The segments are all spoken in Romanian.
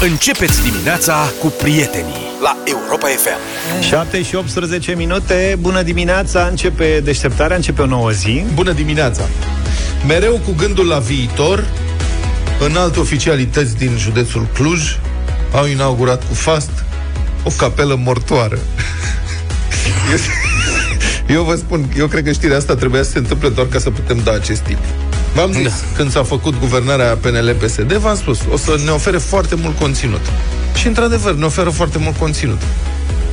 Începeți dimineața cu prietenii la Europa FM. 7 și 18 minute, bună dimineața, începe deșteptarea, începe o nouă zi. Bună dimineața! Mereu cu gândul la viitor, în alte oficialități din județul Cluj au inaugurat cu fast o capelă mortoară. Eu, eu vă spun, eu cred că știrea asta trebuia să se întâmple doar ca să putem da acest tip. V-am zis, da. când s-a făcut guvernarea PNL-PSD, v-am spus, o să ne ofere foarte mult conținut. Și, într-adevăr, ne oferă foarte mult conținut.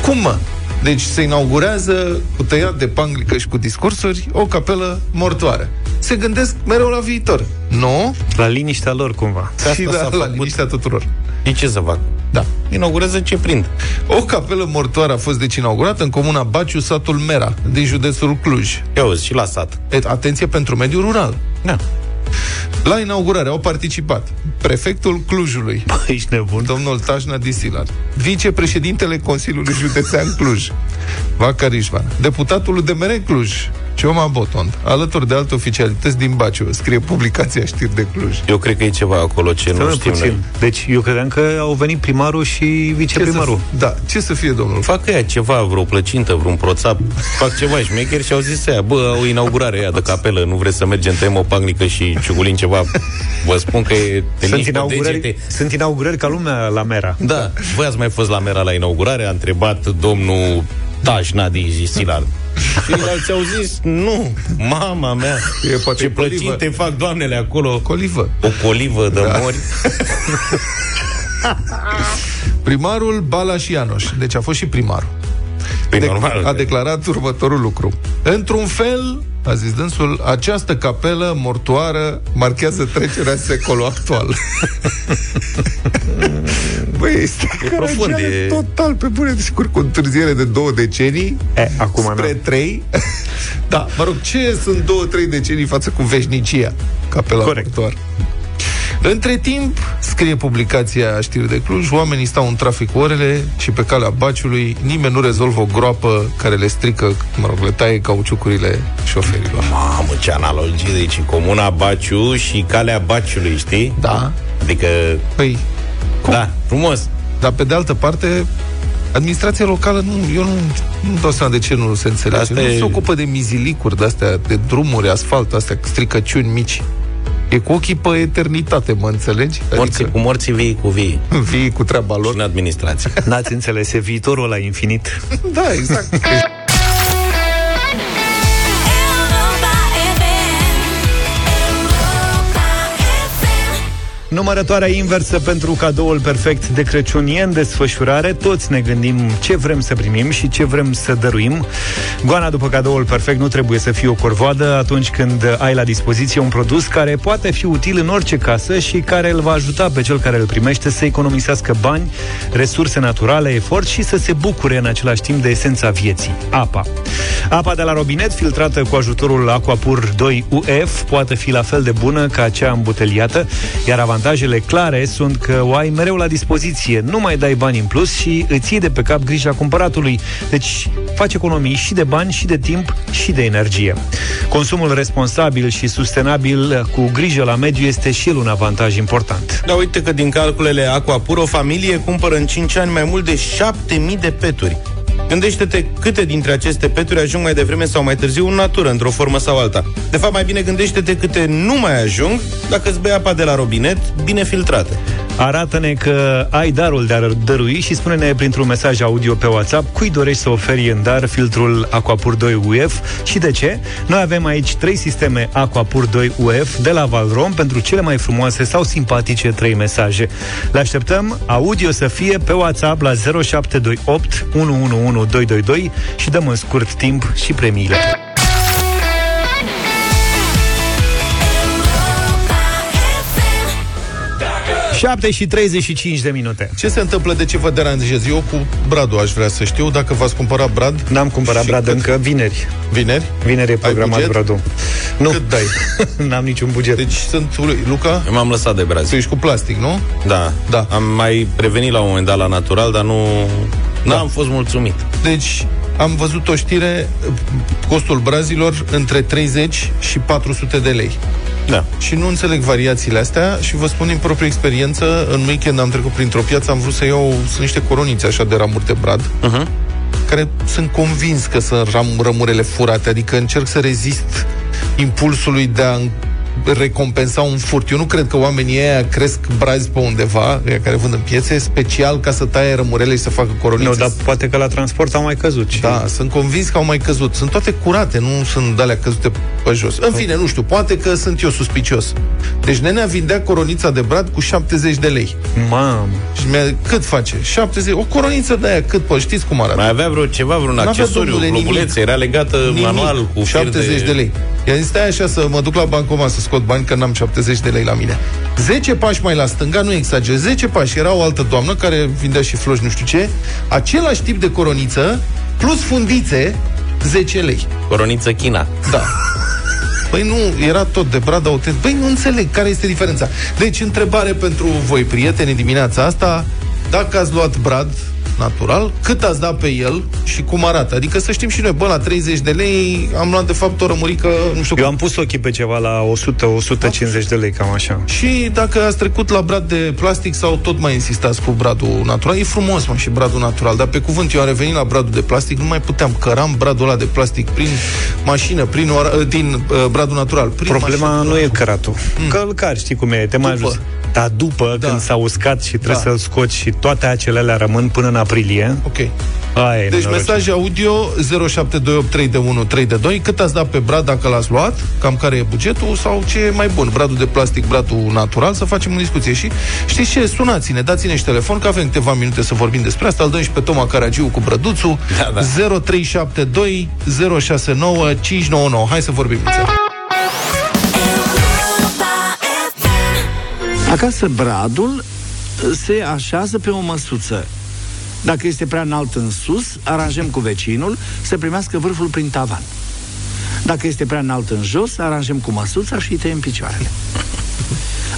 Cum, mă? Deci se inaugurează cu tăiat de panglică și cu discursuri o capelă mortoare. Se gândesc mereu la viitor. Nu? La liniștea lor, cumva. Și la, la liniștea tuturor. De ce să fac? Da. Inaugurează ce prind. O capelă mortoară a fost deci inaugurată în comuna Baciu, satul Mera, din județul Cluj. Eu auzi, și la sat. Et, atenție pentru mediul rural. Da. La inaugurare au participat prefectul Clujului, Bă, ești nebun. domnul Tajna Disilar, vicepreședintele Consiliului Județean Cluj, Vaca Rișvan, deputatul UDMR Cluj, Cioma Botond, alături de alte oficialități din Baciu, scrie publicația știri de Cluj. Eu cred că e ceva acolo ce Stai nu mă știm puțin. noi. Deci eu credeam că au venit primarul și Ce viceprimarul. să, da, ce să fie, domnul? Fac ea ceva, vreo plăcintă, vreun proțap, fac ceva șmecher și au zis aia, bă, o inaugurare aia de capelă, nu vreți să mergem, tăiem o pagnică și ciugulin ceva. Vă spun că e te Sunt nici pe inaugurări, degete. sunt inaugurări ca lumea la Mera. Da, voi ați mai fost la Mera la inaugurare? A întrebat domnul Tajna din Silar. Și alții au zis, nu, mama mea, E poate ce colivă. plăcinte fac doamnele acolo. Colivă. O colivă de Da. mori. Primarul Balaș Ianoș, deci a fost și primarul. Păi De- normal. a declarat următorul lucru. Într-un fel, a zis dânsul, această capelă mortoară marchează trecerea secolului actual. Băi, este E profund, caragiale e- total pe bune, sigur, cu întârziere de două decenii, E, acum spre na. trei. da, mă rog, ce sunt două, trei decenii față cu veșnicia? Capela Corect. mortoară. Între timp, scrie publicația Știri de Cluj, oamenii stau în trafic orele și pe calea Baciului nimeni nu rezolvă o groapă care le strică, mă rog, le taie cauciucurile șoferilor. Mamă, ce analogie, deci Comuna Baciu și Calea Baciului, știi? Da? Adică, Păi, cum? da, frumos. Dar pe de altă parte, administrația locală, nu, eu nu, nu dau seama de ce nu se înțelege. Asta nu e- se ocupă de mizilicuri, de astea, de drumuri, asfalt, astea, stricăciuni mici. E cu ochii pe eternitate, mă înțelegi? Morții cu morții, vii cu vii. vii cu treaba Și lor. în administrație. N-ați înțeles, e viitorul la infinit. Da, exact. Numărătoarea inversă pentru cadoul perfect de Crăciun e în desfășurare. Toți ne gândim ce vrem să primim și ce vrem să dăruim. Goana după cadoul perfect nu trebuie să fie o corvoadă atunci când ai la dispoziție un produs care poate fi util în orice casă și care îl va ajuta pe cel care îl primește să economisească bani, resurse naturale, efort și să se bucure în același timp de esența vieții, apa. Apa de la robinet, filtrată cu ajutorul Aquapur 2 UF, poate fi la fel de bună ca cea îmbuteliată, iar avantajele clare sunt că o ai mereu la dispoziție, nu mai dai bani în plus și îți iei de pe cap grija cumpăratului. Deci faci economii și de bani, și de timp, și de energie. Consumul responsabil și sustenabil cu grijă la mediu este și el un avantaj important. Dar uite că din calculele Aquapur, o familie cumpără în 5 ani mai mult de 7000 de peturi. Gândește-te câte dintre aceste peturi ajung mai devreme sau mai târziu în natură, într-o formă sau alta. De fapt, mai bine gândește-te câte nu mai ajung dacă îți bei apa de la robinet bine filtrată. Arată-ne că ai darul de a dărui și spune-ne printr-un mesaj audio pe WhatsApp cui dorești să oferi în dar filtrul Aquapur 2 UF și de ce. Noi avem aici trei sisteme Aquapur 2 UF de la Valrom pentru cele mai frumoase sau simpatice trei mesaje. Le așteptăm audio să fie pe WhatsApp la 0728 111222 și dăm în scurt timp și premiile. 7 și 35 de minute. Ce se întâmplă? De ce vă deranjez? Eu cu Bradu aș vrea să știu dacă v-ați cumpărat Brad N-am cumpărat Și brad cât? încă vineri. vineri. Vineri e programat buget? bradul. Nu, Cât dai? n-am niciun buget. Deci sunt... Luca? Eu m-am lăsat de Tu brazil. ești cu plastic, nu? Da. Da. Am mai prevenit la un moment dat la natural, dar nu... N-am fost mulțumit. Deci, am văzut o știre, costul brazilor între 30 și 400 de lei. Da. Și nu înțeleg variațiile astea și vă spun din proprie experiență, în weekend am trecut printr-o piață, am vrut să iau, sunt niște coronițe așa de ramuri de brad, Uh-huh. care sunt convins că sunt ram, rămurele furate, adică încerc să rezist impulsului de a recompensa un furt. Eu nu cred că oamenii ăia cresc brazi pe undeva, ăia care vând în piețe, special ca să taie rămurele și să facă coronițe. Nu, dar poate că la transport au mai căzut. Și... Da, sunt convins că au mai căzut. Sunt toate curate, nu sunt alea căzute pe jos. În fine, nu știu, poate că sunt eu suspicios. Deci nenea vindea coronița de brad cu 70 de lei. Mamă. Și mi-a, cât face? 70. O coroniță de aia, cât poate? Știți cum arată? Mai avea vreo ceva, vreun N-avea, accesoriu, domnule, globuleț, nimic. era legată Nimic. manual cu fir 70 de... lei. I-a zis, stai așa să mă duc la bancomat să scot bani, că n-am 70 de lei la mine. 10 pași mai la stânga, nu exagerez, 10 pași. Era o altă doamnă care vindea și floși, nu știu ce, același tip de coroniță, plus fundițe, 10 lei. Coroniță China. Da. Păi nu, era tot de brad autentic. Păi nu înțeleg care este diferența. Deci, întrebare pentru voi, prieteni, dimineața asta, dacă ați luat brad natural, cât ați dat pe el și cum arată. Adică să știm și noi, bă, la 30 de lei am luat de fapt o rămurică, nu știu Eu cum. am pus ochii pe ceva la 100-150 de lei, cam așa. Și dacă ați trecut la brad de plastic sau tot mai insistați cu bradul natural, e frumos, mă, și bradul natural, dar pe cuvânt eu am revenit la bradul de plastic, nu mai puteam, căram bradul ăla de plastic prin mașină, prin ora, din uh, bradul natural. Prin Problema mașină, nu e căratul. Mm. Că îl cari, știi cum e, te mai După. ajuns. Dar după, Da. când s-a uscat și trebuie Da. să-l scoți și toate acelea alea rămân până în aprilie, Ok. aia e Deci nenorocire. mesaj audio 07283132 Cât ați dat pe brad dacă l-ați luat Cam care e bugetul Sau ce e mai bun Bradul de plastic, bradul natural Să facem o discuție Și știți ce? Sunați-ne, dați-ne și telefon Că avem câteva minute să vorbim despre asta Îl dăm și pe Toma Caragiu cu brăduțul Da, da. 0372 069 599 Hai să vorbim Europa FM. Acasă bradul se așează pe o măsuță. Dacă este prea înalt în sus, aranjăm cu vecinul să primească vârful prin tavan. Dacă este prea înalt în jos, aranjăm cu măsuța și îi tăiem picioarele.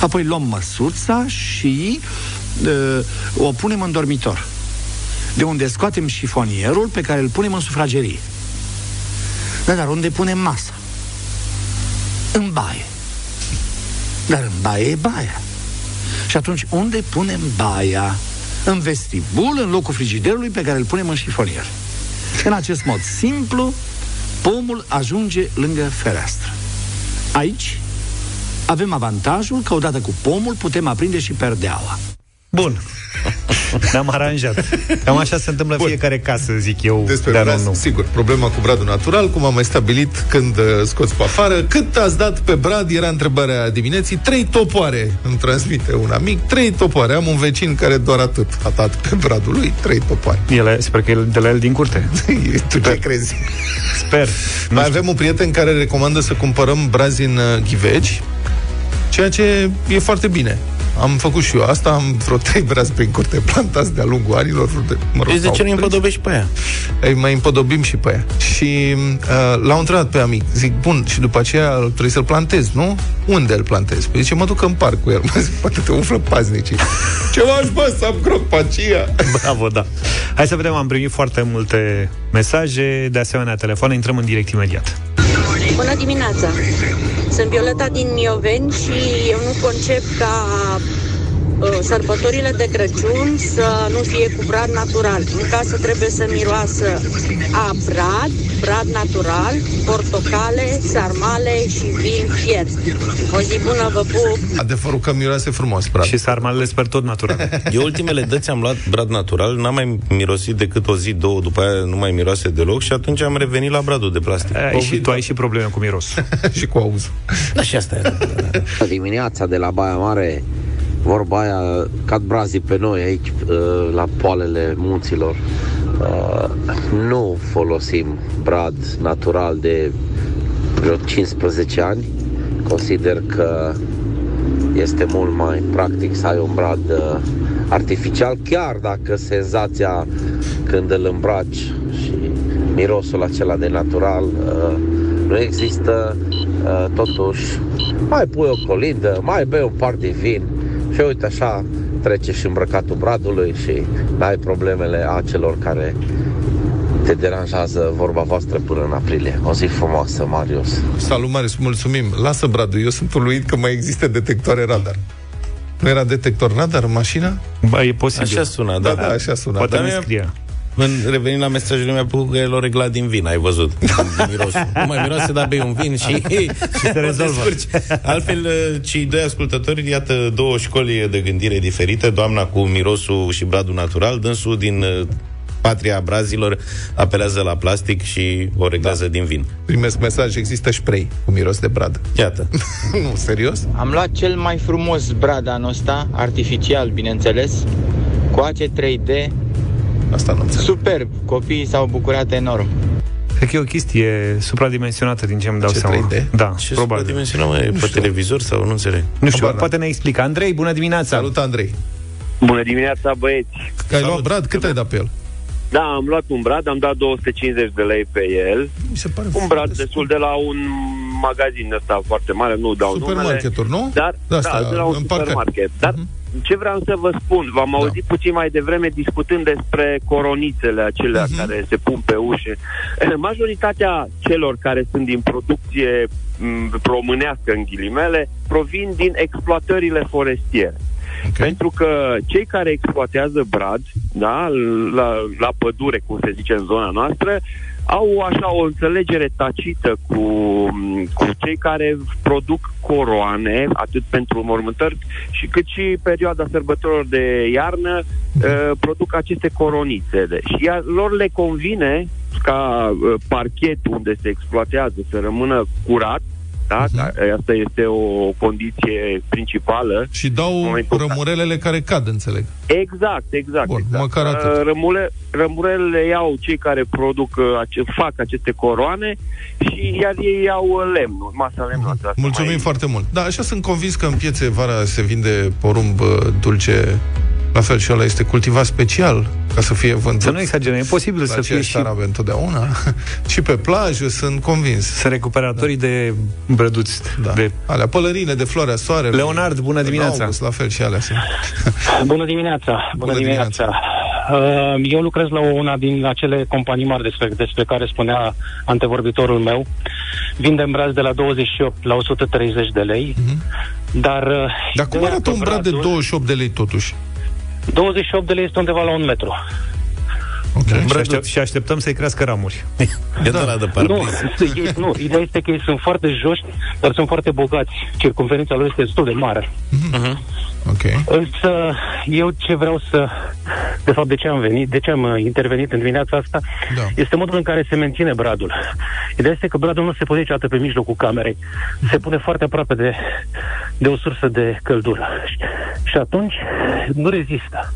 Apoi luăm măsuța și uh, o punem în dormitor. De unde scoatem șifonierul pe care îl punem în sufragerie. Da, dar unde punem masa? În baie. Dar în baie e baia. Și atunci, unde punem baia? În vestibul, în locul frigiderului pe care îl punem în șifonier. În acest mod simplu, pomul ajunge lângă fereastră. Aici avem avantajul că odată cu pomul putem aprinde și perdeaua. Bun. Ne-am aranjat. Cam așa se întâmplă în fiecare casă, zic eu. Despre dar brad, nu, nu. sigur, problema cu bradul natural, cum am mai stabilit când uh, scoți pe afară. Cât ați dat pe brad, era întrebarea dimineții. Trei topoare, îmi transmite un amic. Trei topoare. Am un vecin care doar atât a dat pe bradul lui. Trei topoare. Ele, sper că e de la el din curte. tu ce crezi? Sper. Nu Mai știu. avem un prieten care recomandă să cumpărăm brazi în uh, ghiveci, ceea ce e foarte bine. Am făcut și eu asta, am vreo trei brazi prin curte plantați de-a lungul anilor. De, mă rog, Deci de sau ce nu 30. împodobești pe aia? Îi mai împodobim și pe ea. Și uh, l-au întrebat pe amic, zic, bun, și după aceea trebuie să-l plantezi, nu? Unde îl plantezi? Păi zice, mă duc în parc cu el. Mă zic, poate te umflă paznicii. Ce faci, bă, să am cropacia? Bravo, da. Hai să vedem, am primit foarte multe mesaje, de asemenea telefoane, intrăm în direct imediat. Bună dimineața! Sunt Violeta din Mioveni și eu nu concep ca uh, sărbătorile de Crăciun să nu fie cu brad natural. În casă trebuie să miroasă a brad, brad natural, portocale, sarmale și vin fiert. O zi bună, vă pup! Adevărul că miroase frumos, brad. Și sarmalele sper tot natural. Eu ultimele dăți am luat brad natural, n-am mai mirosit decât o zi, două, după aia nu mai miroase deloc și atunci am revenit la bradul de plastic. Ai și tu ai și probleme cu miros. și cu auzul. Da, și asta e. Dimineața de la Baia Mare, vorba aia, cad brazii pe noi aici, uh, la poalele munților. Uh, Nu folosim brad natural de vreo 15 ani. Consider că este mult mai practic să ai un brad uh, artificial, chiar dacă senzația când îl îmbraci și mirosul acela de natural uh, nu există, uh, totuși mai pui o colindă, mai bei un par de vin și uite așa trece și îmbrăcatul bradului și n-ai problemele acelor care te deranjează vorba voastră până în aprilie. O zi frumoasă, Marius. Salut, Marius, mulțumim. Lasă, Bradu, eu sunt uluit că mai există detectoare radar. Nu era detector radar în mașină? Ba, e posibil. Așa sună, Da, da. da, așa sună. Poate Da. nu mi-a- scria. În revenind la mesajul meu, mi-a că el o reglat din vin, ai văzut. Mirosul. Nu mai miroase, dar bei un vin și, și se rezolvă. Altfel, uh, cei doi ascultători, iată două școli de gândire diferite, doamna cu mirosul și bradul natural, dânsul din uh, patria brazilor apelează la plastic și o reglează da. din vin. Primesc mesaj, există spray cu miros de brad. Iată. nu, serios? Am luat cel mai frumos brad anul ăsta, artificial, bineînțeles, coace 3D, Asta nu înțeleg. superb, copiii s-au bucurat enorm. Cred că e o chestie supradimensionată din ce îmi dau Ce, seama. 3D? Da, Ce probabil. dimensiunea mai e pe televizor sau nu înțeleg? Nu știu, Habar n-am. poate ne explică. Andrei, bună dimineața! Salut, Andrei. Bună dimineața, băieți! Că ai luat brad? Cât ai dat pe el? Da, am luat un brad, am dat 250 de lei pe el. Mi se pare Un brad destul de la un magazin ăsta foarte mare, nu dau numele. Supermarketuri, nu? Dar, Da, da, astea, de la un în parcare. supermarket. Dar ce vreau să vă spun, v-am auzit puțin mai devreme discutând despre coronițele acelea care se pun pe ușe. Majoritatea celor care sunt din producție m, românească, în ghilimele, provin din exploatările forestiere. Okay. Pentru că cei care exploatează brad, da, la, la pădure, cum se zice în zona noastră, au așa o înțelegere tacită cu, cu cei care produc coroane, atât pentru mormântări, și cât și perioada sărbătorilor de iarnă, uh, produc aceste coronițe. De- Și iar lor le convine ca uh, parchet unde se exploatează să rămână curat, da? Uh-huh. Asta este o condiție principală. Și dau Momentul- rămurelele care cad, înțeleg. Exact, exact. Bun, exact. măcar atât. Uh, Rămule, rămurelele iau cei care produc, uh, ace- fac aceste coroane și iar ei iau uh, lemnul, masa lemnoasă. Asta Mulțumim mai- foarte mult. Da, așa sunt convins că în piețe vara se vinde porumb uh, dulce la fel și ăla este cultivat special ca să fie vândut. Să nu exagerăm, e posibil la să fie aceeași și tarabe întotdeauna. și pe plajă sunt convins. sunt recuperatorii de brăduți. Da. De... Alea pălărine de floarea soarelui. Leonard, bună în dimineața. August, la fel și alea sunt. Bună dimineața! Bună, Bună Bună dimineața! Uh, Eu lucrez la una din acele companii mari despre, despre care spunea antevorbitorul meu. Vindem brazi de la 28 la 130 de lei, dar... uh, Dar cum ideea arată că un brad de bradul- 28 de lei totuși? 28 de lei este undeva la un metru. Ok. Și, aștept, și așteptăm să-i crească ramuri. E de la de Nu, parbriz. ei, nu, ideea este că ei sunt foarte joși, dar sunt foarte bogați. Circumferința lor este destul de mare. Ok. Însă, eu ce vreau să... De fapt, de ce am venit, de ce am uh, intervenit în dimineața asta, Da. este modul în care se menține bradul. Ideea este că bradul nu se pune niciodată pe mijlocul camerei. Se pune foarte aproape de, de o sursă de căldură. Și, și atunci nu rezistă.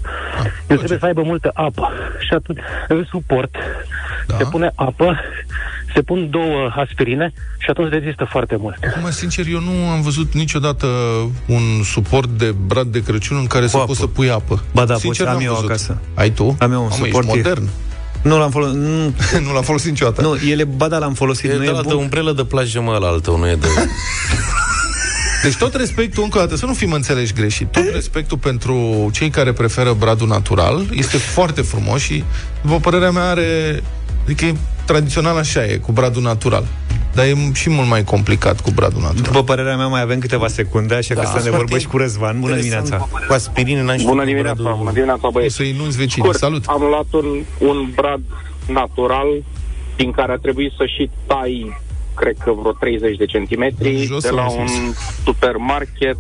El trebuie să aibă multă apă. Și atunci, în suport, Da. se pune apă, se pun două aspirine și atunci rezistă foarte mult. Acum, sincer, eu nu am văzut niciodată un suport de brad de Crăciun în care să apă. poți să pui apă. Ba da, sincer, poți, am n-am eu văzut. acasă. Ai tu? Am eu un Mamă, suport, Ești e- modern. Nu l-am folosit. Nu, nu l-am folosit niciodată. nu, ele, ba da, l-am folosit. E nu de e la bun. umbrelă de plajă, mă, la altă, nu e de... Deci tot respectul, încă o dată, să nu fim înțeleși greșit, tot respectul pentru cei care preferă bradul natural este foarte frumos și, după părerea mea, are... Adică e tradițional așa e, cu bradul natural. Dar e și mult mai complicat cu bradul natural. După părerea mea, mai avem câteva secunde, așa că Da. să ne Foarte vorbești cu Răzvan. Bună dimineața! Cu aspirină n-am știut Bună cu dimineața, bradul- bună dimineața O băieți. să inunzi vecinii. Scurt, Salut! am luat un, un brad natural din care a trebuit să și tai cred că vreo 30 de centimetri Jos de sau la în un sus? supermarket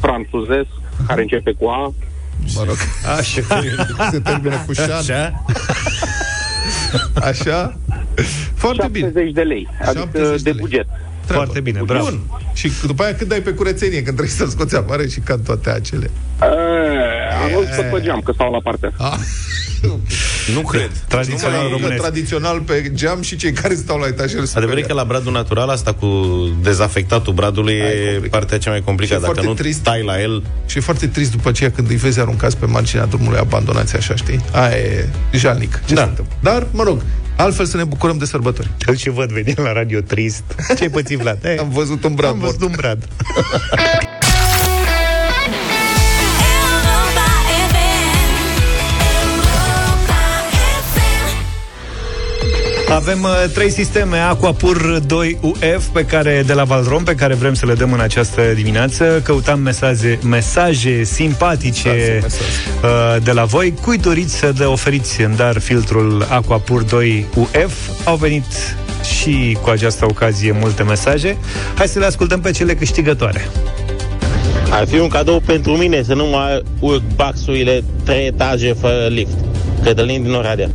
franțuzesc care începe cu A. Mă rog. Așa. Se termină cu șan. Așa? Așa? Foarte bine. 70 de lei, adică 70 de de lei. buget. Treabă. Foarte bine, bravo. Bun. Și după aia cât dai pe curățenie, când trebuie să-l scoți afară și cad toate acele. E, Am văzut să pe geam, că stau la parte. Ah. Nu cred. Tradițional Numai românesc. tradițional pe geam și cei care stau la etajele Adevărul e că la bradul natural asta cu dezafectatul bradului Aia e e complicat. partea cea mai Și complicată. e Dacă foarte nu trist. stai la el, Și e foarte trist după aceea când îi vezi aruncați pe marginea drumului abandonați așa, știi? Aia e jalnic. Ce Da. se întâmplă? Dar, mă rog, altfel să ne bucurăm de sărbători. Îl și văd venind la radio trist. Ce-ai pățit, Vlad? Eh, Am văzut un brad am văzut mort. un brad. Avem uh, trei sisteme Aquapur 2 UF pe care, de la Valrom pe care vrem să le dăm în această dimineață. Căutam mesaje, mesaje simpatice uh, de la voi. Cui doriți să de oferiți în dar filtrul Aquapur 2 UF? Au venit și cu această ocazie multe mesaje. Hai să le ascultăm pe cele câștigătoare. Ar fi un cadou pentru mine să nu mai urc baxurile trei etaje fără lift. Cătălin din Oradea.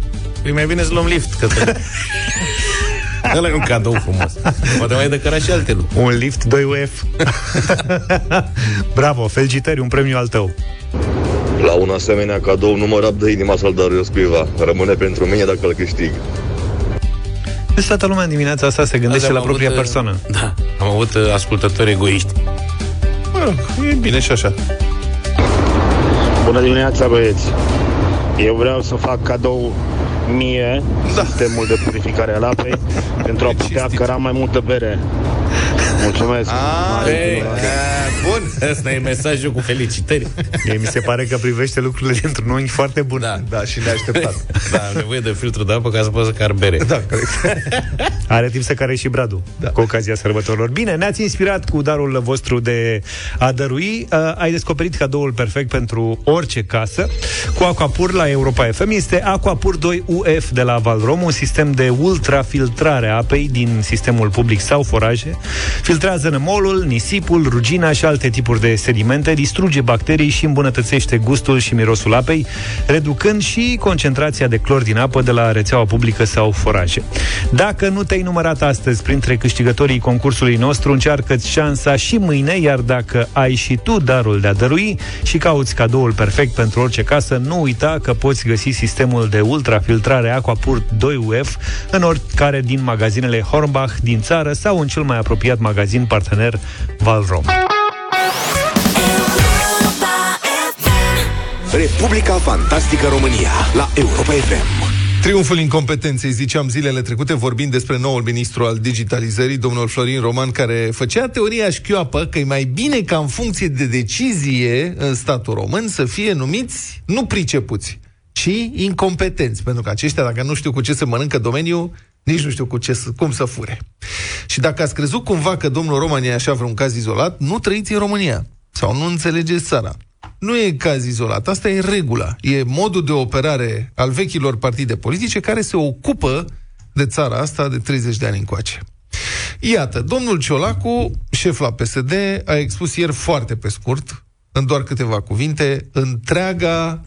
E mai bine să luăm lift, că Ăla e un cadou frumos. Poate mai dă și alte lucruri. Un lift 2 UF. Bravo, felicitări, un premiu al tău. La un asemenea cadou nu mă rab de inima să-l dăruiesc cuiva. Rămâne pentru mine dacă îl câștig. Deci toată lumea în dimineața asta se gândește Azi la am propria avut, uh, persoană. Da, am avut uh, ascultători egoiști. Mă rog, e bine și așa. Bună dimineața, băieți! Eu vreau să fac cadou mie da. sistemul de purificare al apei pentru a putea căra mai multă bere. Mulțumesc! Mare Ei, ignorare. Bun. Asta e mesajul cu felicitări. Mie mi se pare că privește lucrurile dintr-un unghi foarte bun. Da. Da, și neașteptat. Da, am nevoie de filtru de apă ca să pot să car bere. Da, corect. Are timp să care și Bradu da. cu ocazia sărbătorilor. Bine, ne-ați inspirat cu darul vostru de a dărui. Uh, ai descoperit cadoul perfect pentru orice casă. Cu Aquapur la Europa FM este Aquapur 2 UF de la Valrom, un sistem de ultrafiltrare a apei din sistemul public sau foraje. Filtrează nămolul, nisipul, rugina și alte tipuri de sedimente, distruge bacterii și îmbunătățește gustul și mirosul apei, reducând și concentrația de clor din apă de la rețeaua publică sau foraje. Dacă nu te-ai numărat astăzi printre câștigătorii concursului nostru, încearcă șansa și mâine, iar dacă ai și tu darul de a dărui și cauți cadoul perfect pentru orice casă, nu uita că poți găsi sistemul de ultrafiltrare Aquapur 2UF în oricare din magazinele Hornbach din țară sau în cel mai apropiat magazin partener Valrom. Republica Fantastică România la Europa FM. Triumful incompetenței, ziceam zilele trecute, vorbind despre noul ministru al digitalizării, domnul Florin Roman, care făcea teoria șchioapă că e mai bine ca în funcție de decizie în statul român să fie numiți nu pricepuți, ci incompetenți, pentru că aceștia, dacă nu știu cu ce să mănâncă domeniul, nici nu știu cu ce să, cum să fure. Și dacă ați crezut cumva că domnul Roman e așa vreun caz izolat, nu trăiți în România. Sau nu înțelegeți țara. Nu e caz izolat, asta e regula. E modul de operare al vechilor partide politice care se ocupă de țara asta de 30 de ani încoace. Iată, domnul Ciolacu, șef la PSD, a expus ieri foarte pe scurt, în doar câteva cuvinte, întreaga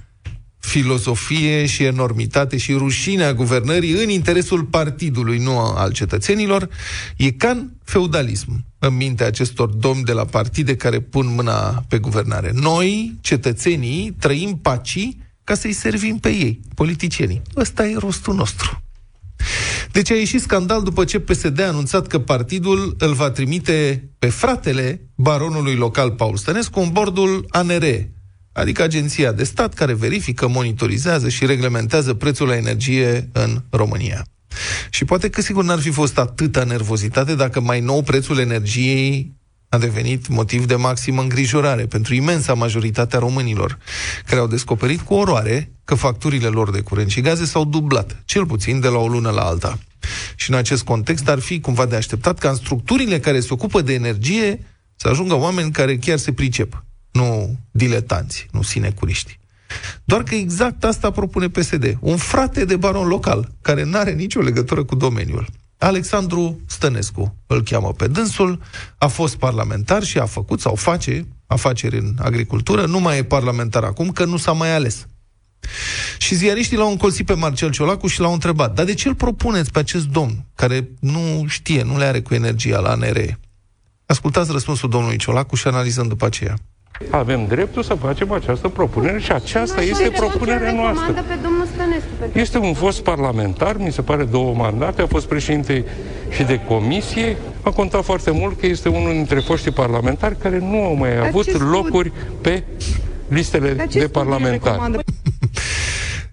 filozofie și enormitate și rușinea guvernării în interesul partidului, nu al cetățenilor, e ca în feudalism în mintea acestor domni de la partide care pun mâna pe guvernare. Noi, cetățenii, trăim pacii ca să-i servim pe ei, politicienii. Ăsta e rostul nostru. Deci a ieșit scandal după ce PSD a anunțat că partidul îl va trimite pe fratele baronului local Paul Stănescu în bordul ANR, adică agenția de stat care verifică, monitorizează și reglementează prețul la energie în România. Și poate că sigur n-ar fi fost atâta nervozitate dacă mai nou prețul energiei a devenit motiv de maximă îngrijorare pentru imensa majoritate a românilor, care au descoperit cu oroare că facturile lor de curent și gaze s-au dublat, cel puțin de la o lună la alta. Și în acest context ar fi cumva de așteptat ca în structurile care se ocupă de energie să ajungă oameni care chiar se pricep, nu diletanți, nu sinecuriști. Doar că exact asta propune PSD. Un frate de baron local, care nu are nicio legătură cu domeniul. Alexandru Stănescu îl cheamă pe dânsul, a fost parlamentar și a făcut sau face afaceri în agricultură, nu mai e parlamentar acum că nu s-a mai ales. Și ziariștii l-au încolțit pe Marcel Ciolacu și l-au întrebat, dar de ce îl propuneți pe acest domn care nu știe, nu le are cu energia la ANRE? Ascultați răspunsul domnului Ciolacu și analizăm după aceea. Avem dreptul să facem această propunere și aceasta este propunerea noastră. pe domnul Stănescu. Pentru... Este un fost parlamentar, mi se pare două mandate, a fost președinte și de comisie. A contat foarte mult că este unul dintre foștii parlamentari care nu au mai avut ce spun? locuri pe listele Dar ce de studii parlamentari. recomandă?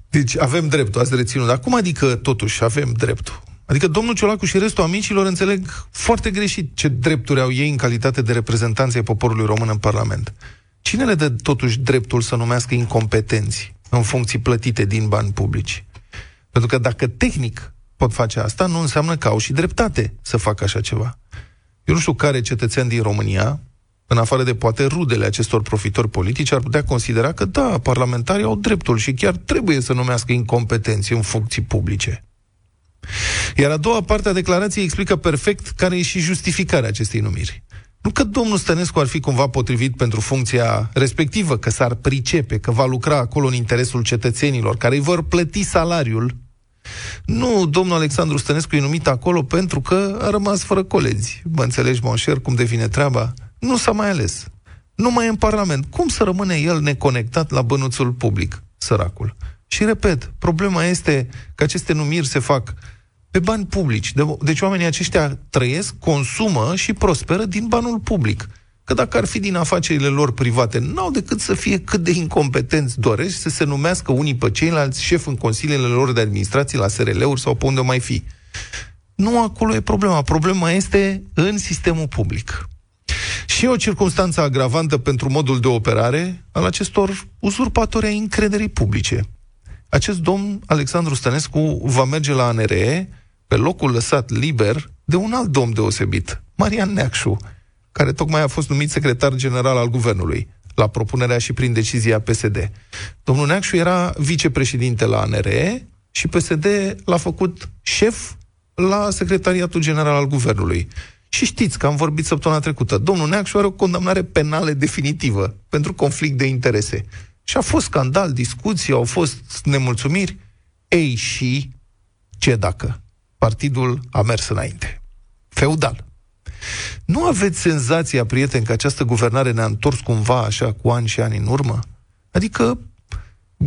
Deci avem dreptul, ați reținut. Dar cum adică totuși avem dreptul? Adică domnul Ciolacu și restul amicilor înțeleg foarte greșit ce drepturi au ei în calitate de reprezentanți ai poporului român în Parlament. Cine le dă totuși dreptul să numească incompetenți în funcții plătite din bani publici? Pentru că dacă tehnic pot face asta, nu înseamnă că au și dreptate să facă așa ceva. Eu nu știu care cetățean din România, în afară de poate rudele acestor profitori politici, ar putea considera că da, parlamentarii au dreptul și chiar trebuie să numească incompetenți în funcții publice. Iar a doua parte a declarației explică perfect care e și justificarea acestei numiri. Nu că domnul Stănescu ar fi cumva potrivit pentru funcția respectivă, că s-ar pricepe, că va lucra acolo în interesul cetățenilor, care îi vor plăti salariul. Nu, domnul Alexandru Stănescu e numit acolo pentru că a rămas fără colegi. Mă înțelegi, Monșer, cum devine treaba? Nu s-a mai ales. Nu mai e în Parlament. Cum să rămâne el neconectat la bănuțul public, săracul? Și repet, problema este că aceste numiri se fac pe bani publici. De, deci oamenii aceștia trăiesc, consumă și prosperă din banul public. Că dacă ar fi din afacerile lor private, n-au decât să fie cât de incompetenți doresc să se numească unii pe ceilalți șef în consiliile lor de administrație la SRL-uri sau pe unde mai fi. Nu acolo e problema. Problema este în sistemul public. Și o circunstanță agravantă pentru modul de operare al acestor uzurpatori ai încrederii publice. Acest domn, Alexandru Stănescu, va merge la ANRE pe locul lăsat liber de un alt domn deosebit, Marian Neacșu, care tocmai a fost numit secretar general al guvernului, la propunerea și prin decizia PSD. Domnul Neacșu era vicepreședinte la ANRE și PSD l-a făcut șef la secretariatul general al guvernului. Și știți că am vorbit săptămâna trecută. Domnul Neacșu are o condamnare penală definitivă pentru conflict de interese. Și a fost scandal, discuții, au fost nemulțumiri. Ei și ce dacă? Partidul a mers înainte. Feudal. Nu aveți senzația, prieteni, că această guvernare ne-a întors cumva așa cu ani și ani în urmă? Adică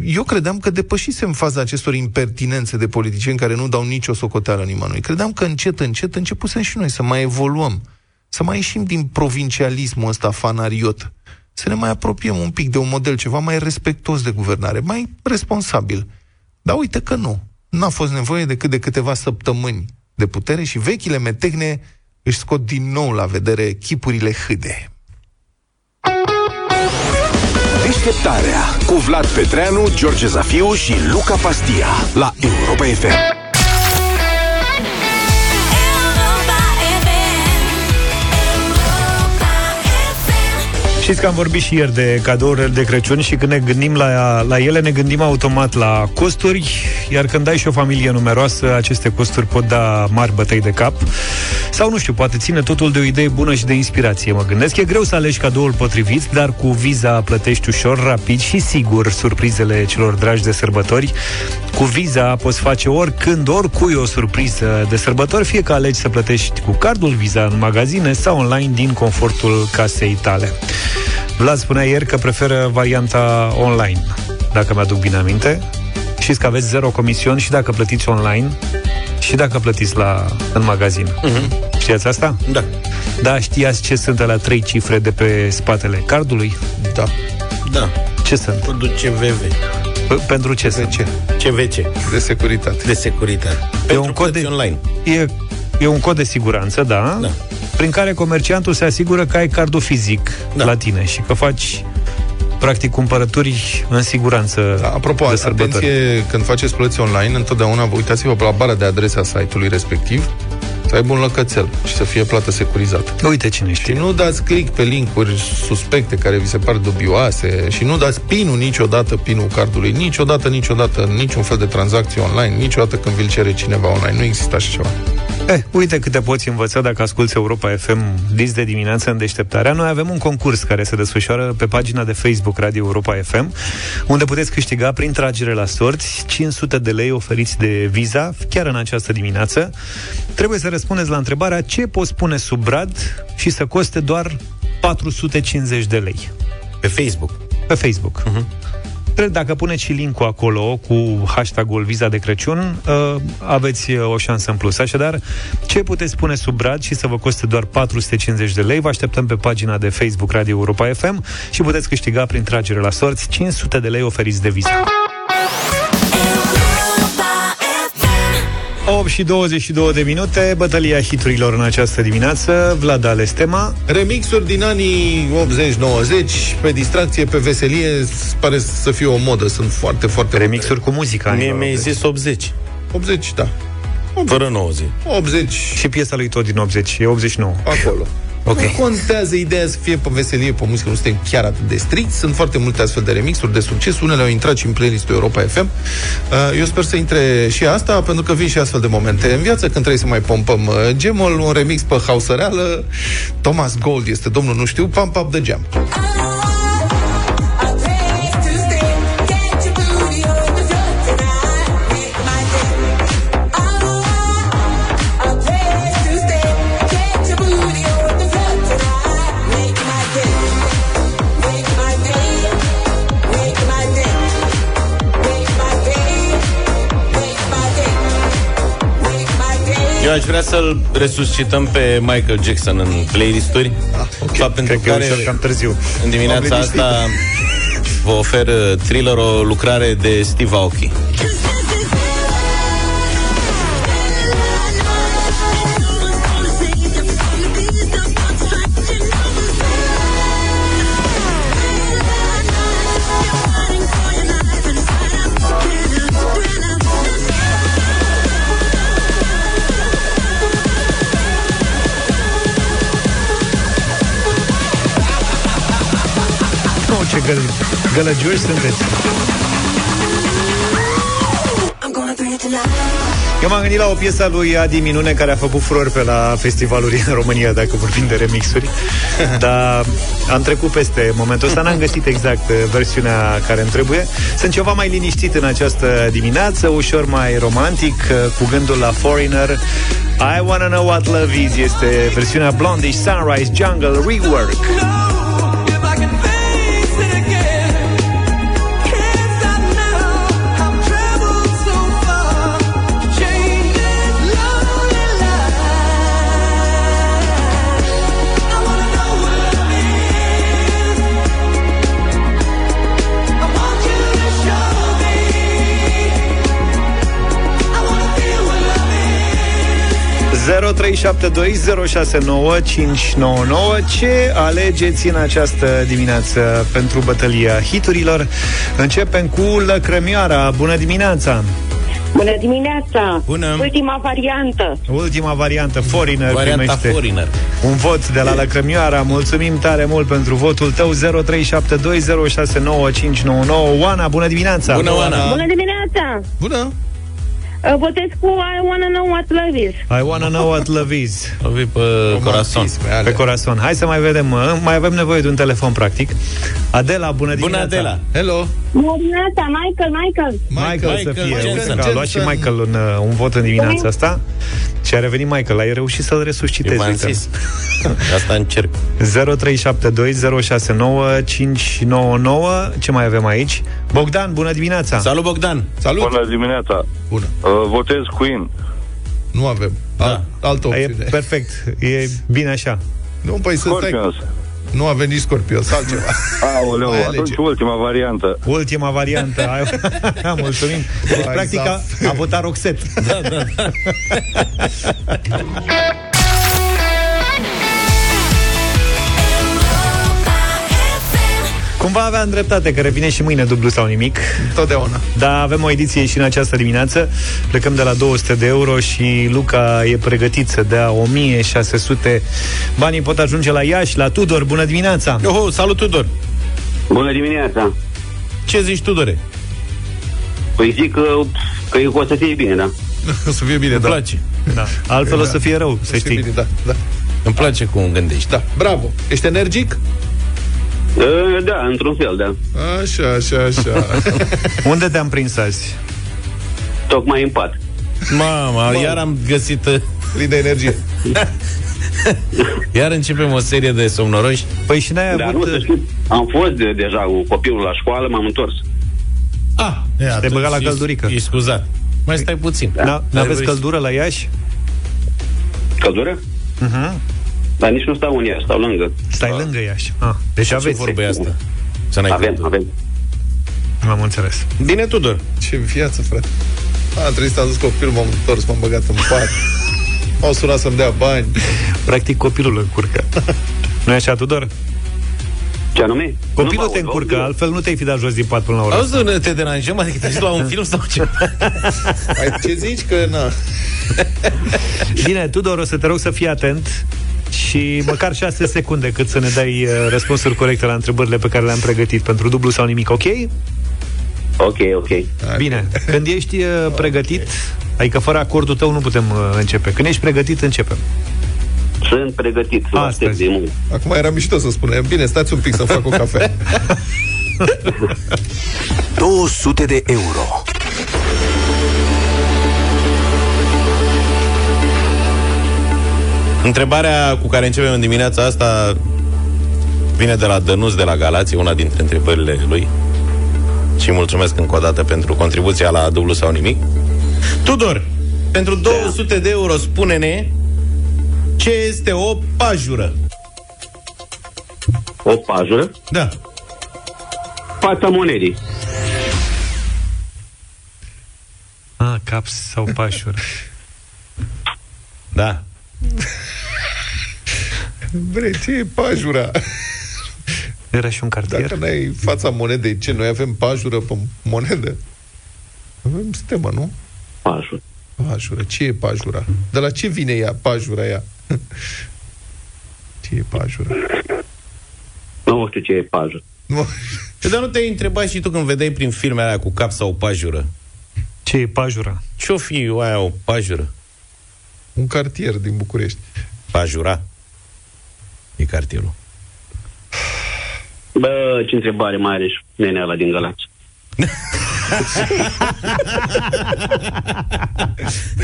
eu credeam că depășisem faza acestor impertinențe de politicieni care nu dau nicio socoteală nimănui. Credeam că încet, încet începusem și noi să mai evoluăm, să mai ieșim din provincialismul ăsta fanariot, să ne mai apropiem un pic de un model ceva mai respectos de guvernare, mai responsabil. Dar uite că nu. N-a fost nevoie decât de câteva săptămâni de putere și vechile metehne își scot din nou la vedere chipurile hâde. Deșteptarea cu Vlad Petreanu, George Zafiu și Luca Pastia la Europa FM. Știți că am vorbit și ieri de cadourile de Crăciun și când ne gândim la, la ele, ne gândim automat la costuri, iar când ai și o familie numeroasă, aceste costuri pot da mari bătăi de cap. Sau, nu știu, poate ține totul de o idee bună și de inspirație, mă gândesc. E greu să alegi cadoul potrivit, dar cu Visa plătești ușor, rapid și sigur surprizele celor dragi de sărbători. Cu Visa poți face oricând, oricui o surpriză de sărbători, fie că alegi să plătești cu cardul Visa în magazine sau online din confortul casei tale. Vlad spunea ieri că preferă varianta online, dacă mi-aduc bine aminte. Știți că aveți zero comision și dacă plătiți online și dacă plătiți la, în magazin. Uh-huh. Știați asta? Da. Da, știați ce sunt la trei cifre de pe spatele cardului? Da. Da. Ce sunt? Pentru CVV. P- pentru ce sunt? ce? CVC. De securitate. De securitate. E Pentru un cod de, online. E, e un cod de siguranță, da, Da. Prin care comerciantul se asigură că ai cardul fizic Da. la tine și că faci practic cumpărături în siguranță Da, apropo, de sărbători. atenție, când faceți plăți online, întotdeauna vă uitați-vă pe la bara de adresa site-ului respectiv să aibă un lăcățel și să fie plată securizată. Uite cine Și știe. nu dați click pe linkuri suspecte care vi se par dubioase și nu dați pinul niciodată, pinul cardului, niciodată, niciodată, în niciun fel de tranzacție online, niciodată când vi-l cere cineva online. Nu există așa ceva. Eh, uite câte poți învăța dacă asculti Europa FM dis de dimineață în deșteptarea. Noi avem un concurs care se desfășoară pe pagina de Facebook Radio Europa FM, unde puteți câștiga prin tragere la sorți 500 de lei oferiți de Visa chiar în această dimineață. Trebuie să răspundeți la întrebarea ce poți pune sub brad și să coste doar 450 de lei. Pe Facebook. Pe Facebook. Uh-huh. Cred dacă puneți și linkul acolo cu hashtagul Viza de Crăciun, uh, aveți uh, o șansă în plus. Așadar, ce puteți pune sub brad și să vă coste doar 450 de lei? Vă așteptăm pe pagina de Facebook Radio Europa FM și puteți câștiga prin tragere la sorți 500 de lei oferiți de Visa. 8 și 22 de minute, bătălia hiturilor în această dimineață. Vlad Alestema. Remixuri din anii 80-90, pe distracție, pe veselie, pare să fie o modă. Sunt foarte, foarte Remixuri cu muzica. Mie anilor mi-ai 80. zis 80. 80, da. Fără 90. 80. Și piesa lui tot din 80, e 89. Acolo. Ok. Nu contează ideea să fie pe veselie, pe muzică, nu suntem chiar atât de strict. Sunt foarte multe astfel de remixuri de succes. Unele au intrat și în playlistul Europa FM. Uh, Eu sper să intre și asta, pentru că vin și astfel de momente în viață, când trebuie să mai pompăm uh, gemul, un remix pe hausăreală. Thomas Gold este domnul, nu știu, Pump Up the Jam. Aș vrea să-l resuscităm pe Michael Jackson în playlisturi. Ah, okay. Fapt pentru Cred că e care ușor cam târziu. în dimineața M-am liniștit. asta vă ofer thriller o lucrare de Steve Aoki. Oh, ce găl- gălăgioși sunteți. Eu m-am gândit la o piesă a lui Adi Minune care a făcut furori pe la festivaluri în România, dacă vorbim de remixuri. Dar am trecut peste momentul ăsta, n-am găsit exact uh, versiunea care îmi trebuie. Sunt ceva mai liniștit în această dimineață, ușor mai romantic, uh, cu gândul la Foreigner. I Wanna Know What Love Is este versiunea Blondish Sunrise Jungle Rework. Ce alegeți în această dimineață pentru bătălia hiturilor? Începem cu Lăcrămioara. Bună dimineața! Bună dimineața! Bună! Ultima variantă. Ultima variantă, Foreigner Varianta primește Foreigner. un vot de la Lăcrămioara. Mulțumim tare mult pentru votul tău 0372069599. Oana, bună dimineața! Bună, Oana! Bună dimineața! Bună! Uh, Votez cu I wanna know what love is. I wanna know what love is. O vii pe corazon. Pe corazon. Hai să mai vedem. uh, Mai avem nevoie de un telefon, practic. Adela, bună dimineața. Adela. Hello! Bună dimineața, Michael, Michael. Michael, să Michael fie. Jensen. Uite că a luat și Michael un, uh, un vot în dimineața asta. Și a revenit Michael. Ai reușit să-l Eu resuscitezi. v-am uite. zis. Asta încerc. 0372069599. Ce mai avem aici? Bogdan, bună dimineața. Salut, Bogdan! Salut! Bună dimineața. Bună! Uh, votez Queen. Nu avem. Da. Altă E opțiune. perfect. E bine așa. Nu, păi să stai... Scorpions. Nu avem nici Scorpions, altceva. Aoleu, Hai, atunci alege. ultima variantă. Ultima variantă. Ai- Mulțumim. Deci, Hai, practic, a, a votat Roxet. Da, da, Cumva aveam dreptate, că revine și mâine dublu sau nimic. Totdeauna. Dar avem o ediție și în această dimineață. Plecăm de la 200 de euro și Luca e pregătit să dea 1600. Banii pot ajunge la Iași, la Tudor. Bună dimineața! Oho, salut, Tudor! Bună dimineața! Ce zici, Tudore? Păi zic că, că o să fie bine, da? O să fie bine, Îmi da. place. Da. Altfel o să fie rău, să O să fie știi. bine, da, da. Îmi place cum gândești. Da, bravo. Ești energic? Uh, Da, într-un fel, da. Așa, așa, așa. Unde te-am prins azi? Tocmai în pat. Mama, iar am găsit... uh, Plin de energie. Iar începem o serie de somnoroși. Păi și n-ai Dar avut... nu să știu, am fost de, deja cu copilul la școală, m-am întors. Ah, ia, te băga la atunci căldurică. E scuzat. Mai stai puțin. Da, Dar n-aveți vrei- căldură la Iași? Căldură? Uh-huh. Dar nici nu stau în ea, stau lângă. Stai lângă Iași. Ah, deci Ce aveți. vorbă e asta? Să n-ai Avem, căldură. avem. M-am înțeles. Bine, Tudor. Ce viață, frate. A, trebuie să dus copilul, m-am întors, m-am băgat în pat. Au sunat să-mi dea bani. Practic copilul încurcă. nu e așa, Tudor? Ce Ce anume? Copilul Nu te vă aud, încurcă, vă aud. altfel nu te-ai fi dat jos din pat până la ora Auzi, asta. nu te deranjăm? Adică te zici la un film sau ce? Ai, ce zici că na? Bine, Tudor, o să te rog să fii atent și măcar 6 secunde cât să ne dai uh, răspunsuri corecte la întrebările pe care le-am pregătit pentru dublu sau nimic, ok? Ok, ok. Bine, când ești uh, pregătit, adică fără acordul tău nu putem uh, începe. Când ești pregătit, începem. Sunt pregătit, vă aștept de mult. Acum era mișto să spunem. Bine, stați un pic să fac o cafea. 200 de euro. Întrebarea cu care începem în dimineața asta vine de la Dănuț de la Galați, e una dintre întrebările lui. Și mulțumesc încă o dată pentru contribuția la dublu sau nimic. Tudor, pentru 200 de euro spune-ne ce este o pajură. O pajură? Da. Fața monedii. Ah, caps sau pașură. Da. Bre, ce e pajura? Era și un cartier. Dacă n-ai fața monedei, ce? Noi avem pajură pe monedă? Avem stemă, nu? Pajură. Pajură. Ce e pajura? De la ce vine ea, pajura ea? ce e pajura? Nu știu ce e pajură. Nu. Dar nu te-ai întrebat și tu când vedeai prin filmele alea cu cap sau o pajură? Ce e pajura? Ce-o fi aia o pajură? Un cartier din București. Pajura? E cartierul. Bă, ce întrebare mai are și nenea ăla din Galați.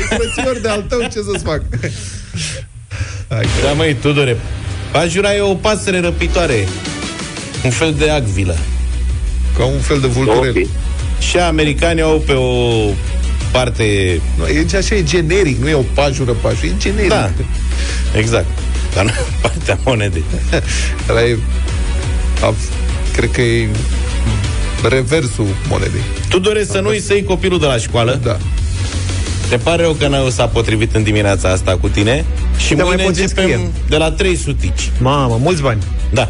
Frățior de al tău, ce să-ți fac? Hai, Da, măi, Tudore, pajura e o pasăre răpitoare. Un fel de acvilă. Ca un fel de vulturel. Ok. Și americanii au pe o parte... Nu, e așa, e generic, nu e o pajură, pajură, e generic. Da, exact. Dar nu partea monedei. Ăla e, a, cred că e reversul monedei. Tu dorești să nu îi să iei copilul de la școală? Da. Te pare rău că nu s-a potrivit în dimineața asta cu tine și Te mai mâine poți începem înscrie. de la 300. Mamă, mulți bani. Da.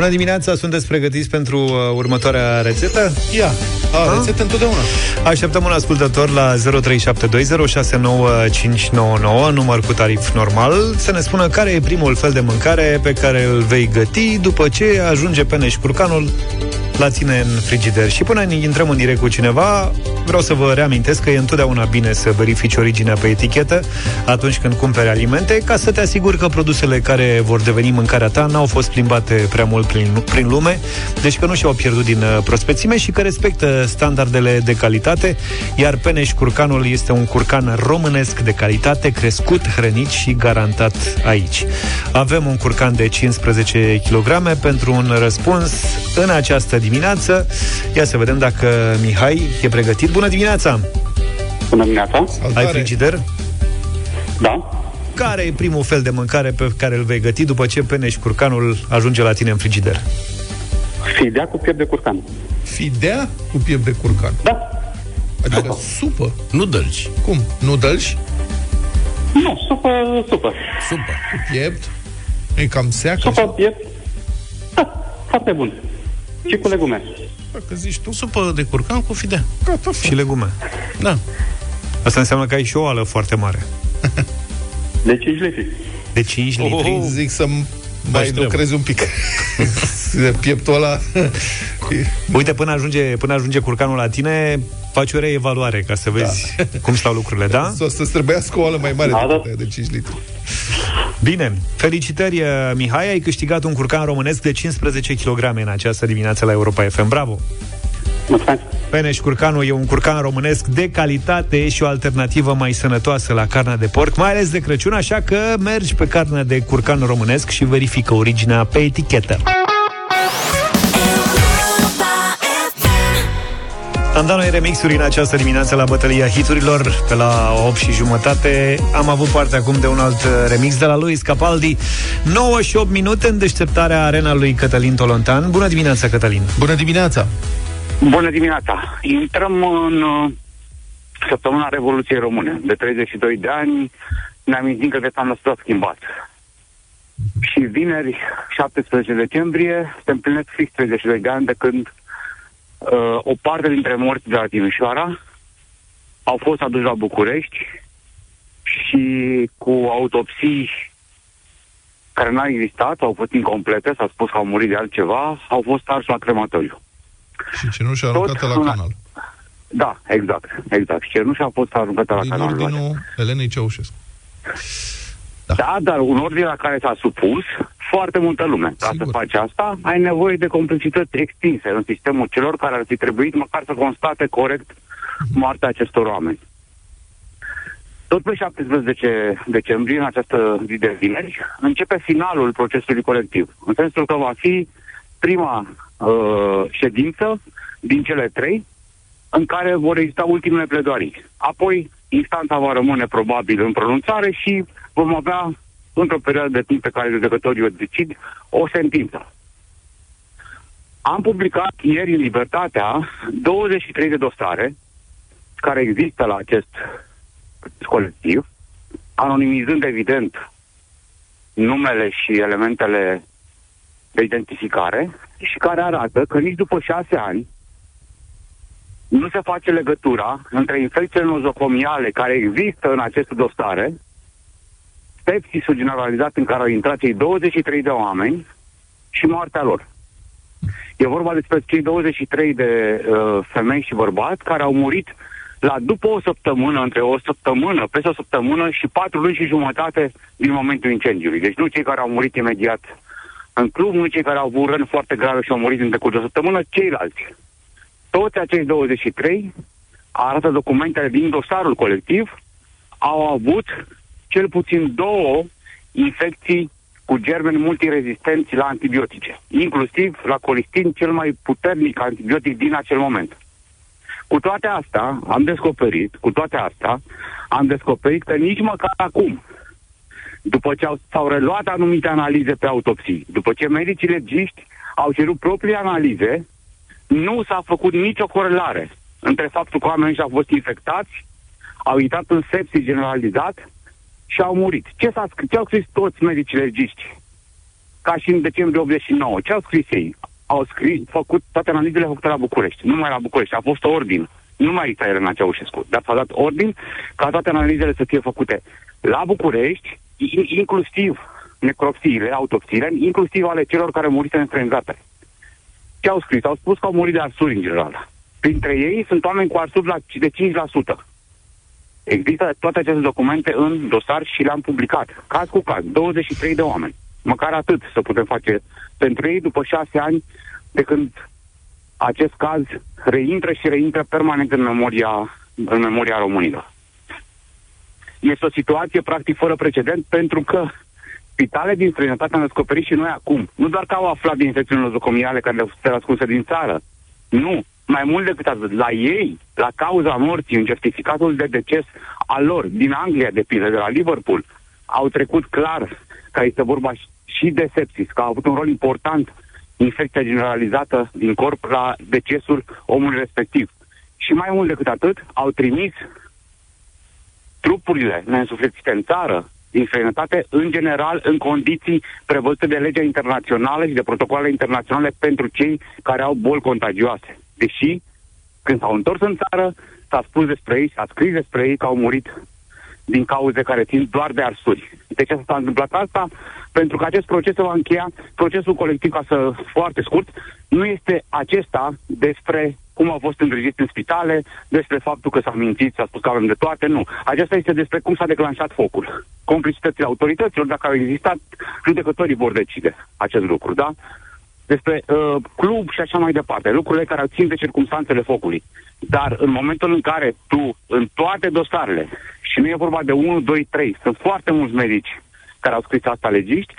Bună dimineața, sunteți pregătiți pentru uh, următoarea rețetă? Ia, a, rețetă întotdeauna. Așteptăm un ascultător la 0372069599, număr cu tarif normal, să ne spună care e primul fel de mâncare pe care îl vei găti după ce ajunge peneș curcanul la tine în frigider. Și până intrăm în direct cu cineva, vreau să vă reamintesc că e întotdeauna bine să verifici originea pe etichetă atunci când cumperi alimente, ca să te asiguri că produsele care vor deveni mâncarea ta n-au fost plimbate prea mult prin, prin lume, deci că nu și-au pierdut din uh, prospețime și că respectă standardele de calitate, iar Peneș Curcanul este un curcan românesc de calitate, crescut, hrănit și garantat aici. Avem un curcan de 15 kg pentru un răspuns în această dimineață. Ia să vedem dacă Mihai e pregătit. Bună dimineața! Bună dimineața. Ai frigider? Da. Care e primul fel de mâncare pe care îl vei găti după ce Peneș Curcanul ajunge la tine în frigider? Fidea cu piept de curcan. Fidea cu piept de curcan. Da. Adică supă. Nu dălci. Cum? Nu dălci? Nu, supă, supă. Supă. Cu piept? E cam seacă? Supă, piept. Da, foarte bun. Și cu legume. Dacă zici tu. Supă de curcan cu fidea. Gata, Și legume. Da. Asta înseamnă că ai și o oală foarte mare. De 5 litri. De 5 litri. Oh, zic să mai trebuie. lucrezi un pic. Pieptul ăla... Uite, până ajunge, până ajunge curcanul la tine, faci o reevaluare ca să vezi da. cum stau lucrurile, da? O să trebuiască o oală mai mare Da, da. decât aia de 5 litri. Bine. Felicitări, uh, Mihai, ai câștigat un curcan românesc de 15 kg în această dimineață la Europa FM. Bravo! Mulțumesc. Peneș Curcanul e un curcan românesc de calitate și o alternativă mai sănătoasă la carnea de porc, mai ales de Crăciun, așa că mergi pe carnea de curcan românesc și verifică originea pe etichetă. Am dat noi remixuri în această dimineață la bătălia hiturilor pe la 8 și jumătate. Am avut parte acum de un alt remix de la lui Capaldi. 9 și 8 minute în deșteptarea arena lui Cătălin Tolontan. Bună dimineața, Cătălin! Bună dimineața! Bună dimineața! Intrăm în uh, săptămâna Revoluției Române. De 32 de ani ne amintim că viața noastră a schimbat. Și vineri, 17 decembrie, se împlinesc fix 32 de ani de când uh, o parte dintre morți de la Timișoara au fost aduși la București și cu autopsii care n-au existat, au fost incomplete, s-a spus că au murit de altceva, au fost arși la crematoriu. Și cenușa aruncată la una- canal. Da, exact, exact. Și cenușa a fost aruncată la Din canalul. ordinul Elenei Ceaușescu. Da. da, dar un ordine la care s-a supus foarte multă lume. Ca să faci asta, ai nevoie de complicități extinse în sistemul celor care ar fi trebuit măcar să constate corect moartea acestor oameni. Tot pe 17 decembrie, în această zi de vineri, începe finalul procesului colectiv. În sensul că va fi prima uh, ședință din cele trei în care vor exista ultimele pledoarii. Apoi, instanța va rămâne probabil în pronunțare și vom avea, într-o perioadă de timp pe care judecătorii o decid, o sentință. Am publicat ieri în Libertatea 23 de dosare care există la acest colectiv, anonimizând evident numele și elementele de identificare și care arată că nici după șase ani nu se face legătura între infecțiile nozocomiale care există în aceste dosare, sepsisul generalizat în care au intrat cei 23 de oameni și moartea lor. E vorba despre cei 23 de uh, femei și bărbați care au murit la după o săptămână, între o săptămână, peste o săptămână și patru luni și jumătate din momentul incendiului. Deci nu cei care au murit imediat în club, nu cei care au avut răni foarte grave și au murit în decurs de o săptămână, ceilalți. Toți acești 23, arată documentele din dosarul colectiv, au avut cel puțin două infecții cu germeni multirezistenți la antibiotice, inclusiv la colistin, cel mai puternic antibiotic din acel moment. Cu toate astea, am descoperit, cu toate astea, am descoperit că nici măcar acum, după ce au, s-au reluat anumite analize pe autopsii, după ce medicii legiști au cerut proprii analize, nu s-a făcut nicio corelare între faptul că oamenii ăștia au fost infectați, au intrat în sepsis generalizat și au murit. Ce, s-a scris, ce au scris toți medicii legiști? Ca și în decembrie 89. Ce au scris ei? Au scris, făcut toate analizele făcute la București. Nu mai la București, a fost ordin. Nu mai era în Ceaușescu, dar s-a dat ordin ca toate analizele să fie făcute la București, in- inclusiv necropsiile, autopsiile, inclusiv ale celor care murise în străinătate. Ce au scris? Au spus că au murit de arsuri în general. Printre ei sunt oameni cu arsuri la, de 5%. Există toate aceste documente în dosar și le-am publicat. Caz cu caz, 23 de oameni. Măcar atât să putem face pentru ei după șase ani de când acest caz reintră și reintră permanent în memoria, în memoria românilor. Este o situație practic fără precedent pentru că spitale din străinătate am descoperit și noi acum. Nu doar că au aflat din infecțiile nozocomiale care le-au fost ascunse din țară. Nu. Mai mult decât atât, la ei, la cauza morții, în certificatul de deces al lor, din Anglia, de pildă, de la Liverpool, au trecut clar că este vorba și de sepsis, că a avut un rol important infecția generalizată din corp la decesul omului respectiv. Și mai mult decât atât, au trimis trupurile neînsuflețite în țară, din străinătate, în general, în condiții prevăzute de legea internațională și de protocoalele internaționale pentru cei care au boli contagioase. Deși, când s-au întors în țară, s-a spus despre ei, s-a scris despre ei că au murit din cauze care țin doar de arsuri. De ce s-a întâmplat asta? Pentru că acest proces se va încheia, procesul colectiv, ca să foarte scurt, nu este acesta despre cum au fost îngrijiți în spitale, despre faptul că s-a mințit, s-a spus că avem de toate, nu. Acesta este despre cum s-a declanșat focul. Complicitățile autorităților, dacă au existat, judecătorii vor decide acest lucru, da? Despre uh, club și așa mai departe, lucrurile care țin de circunstanțele focului. Dar în momentul în care tu, în toate dosarele, și nu e vorba de 1, 2, 3, sunt foarte mulți medici care au scris asta legiști,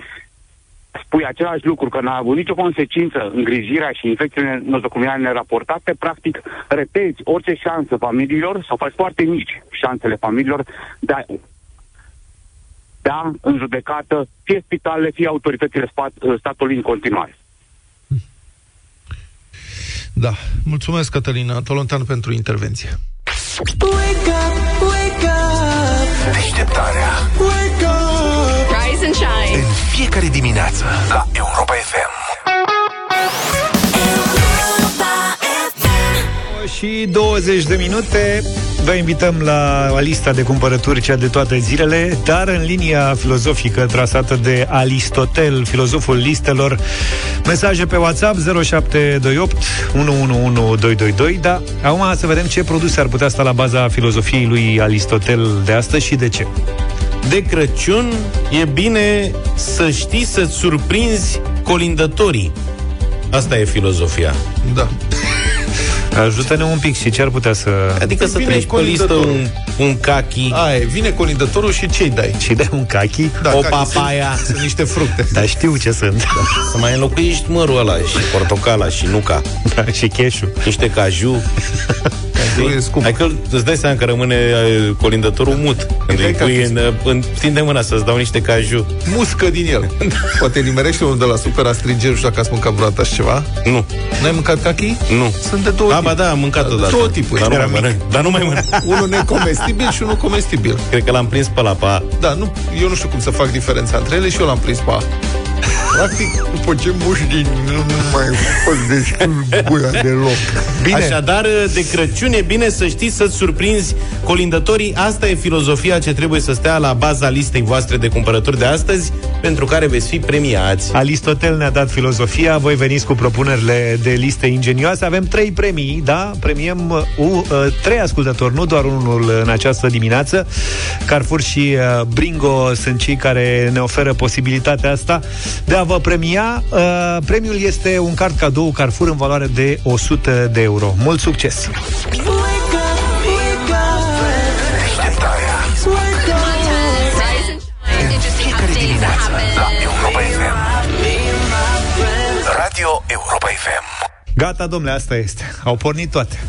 spui același lucru, că n-a avut nicio consecință îngrijirea și infecțiile nozocomiale neraportate, practic repeți orice șansă familiilor sau faci foarte mici șansele familiilor de a da în judecată fie spitalele, fie autoritățile spat, statului în continuare. Da. Mulțumesc, Cătălina Tolontan, pentru intervenție. Wake up, wake up. Deșteptarea Wake up. Rise Rise and shine. În fiecare dimineață la Europa FM. Și 20 de minute Vă invităm la lista de cumpărături Cea de toate zilele Dar în linia filozofică trasată de Aristotel Filozoful listelor Mesaje pe WhatsApp 0728 111222 Da, acum să vedem ce produse ar putea sta la baza filozofiei lui Aristotel de astăzi și de ce De Crăciun e bine să știi să-ți surprinzi colindătorii. Asta e filozofia. Da. Ajută-ne un pic și ce ar putea să... Adică să Vine treci pe listă colindătorul. un, un cachi, Aia, e, vine colindătorul și ce-i dai? Și dai un cachi Da, o cachi papaya, Sunt, sunt niște fructe. Dar știu ce sunt să mai înlocuiești mărul ăla și portocala și nuca, da, Și cheșul niște caju. E scump. Hai că îți dai seama că rămâne uh, colindătorul mut când Îi îi dai pui cachi. în, uh, în, tinde mâna să-ți dau niște caju. Muscă din el. Poate nimerește unul de la super astringent, nu știu dacă ați mâncat vreodată așa ceva. Nu, N-ai mâncat cachi? nu. Sunt de două Da, ba tipuri. da, am mâncat odată. Două tipuri. Dar nu Era mai mănânc. Dar nu mai mănânc. Unul necomestibil și unul comestibil. Cred că l-am prins pe la pa. Da, nu, eu nu știu cum să fac diferența între ele și eu l-am prins pe A. Practic, după ce muși din nu mai pot descris buia deloc. Bine. Așadar, de Crăciun e bine să știi să-ți surprinzi colindătorii. Asta e filozofia ce trebuie să stea la baza listei voastre de cumpărături de astăzi, pentru care veți fi premiați. Aristotel ne-a dat filozofia, voi veniți cu propunerile de liste ingenioase. Avem trei premii, da? Premiem uh, uh, trei ascultători, nu doar unul în această dimineață. Carrefour și uh, Bringo sunt cei care ne oferă posibilitatea asta de a vă premia. Uh, premiul este un card cadou Carrefour în valoare de 100 de euro. Mult succes! Fiecare dimineață la Europa FM. Radio Europa FM. Gata, domnule, asta este. Au pornit toate.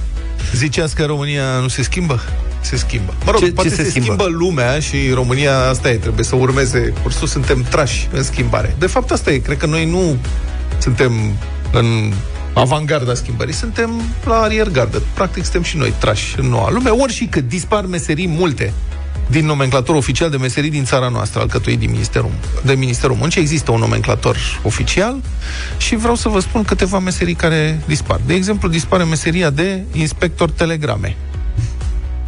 Ziceați că România nu se schimbă? Se schimbă. Mă rog, Ce- ce, poate ce se, se se schimbă? schimbă lumea și România asta e, trebuie să urmeze cursul, suntem trași în schimbare. De fapt, asta e, cred că noi nu suntem în avangarda schimbării, suntem la ariergardă. Practic suntem și noi trași în noua lume, ori și cât dispar meserii multe din nomenclator oficial de meserii din țara noastră, alcătuit din Ministerul, de Ministerul Muncii. Există un nomenclator oficial și vreau să vă spun câteva meserii care dispar. De exemplu, dispare meseria de inspector telegrame.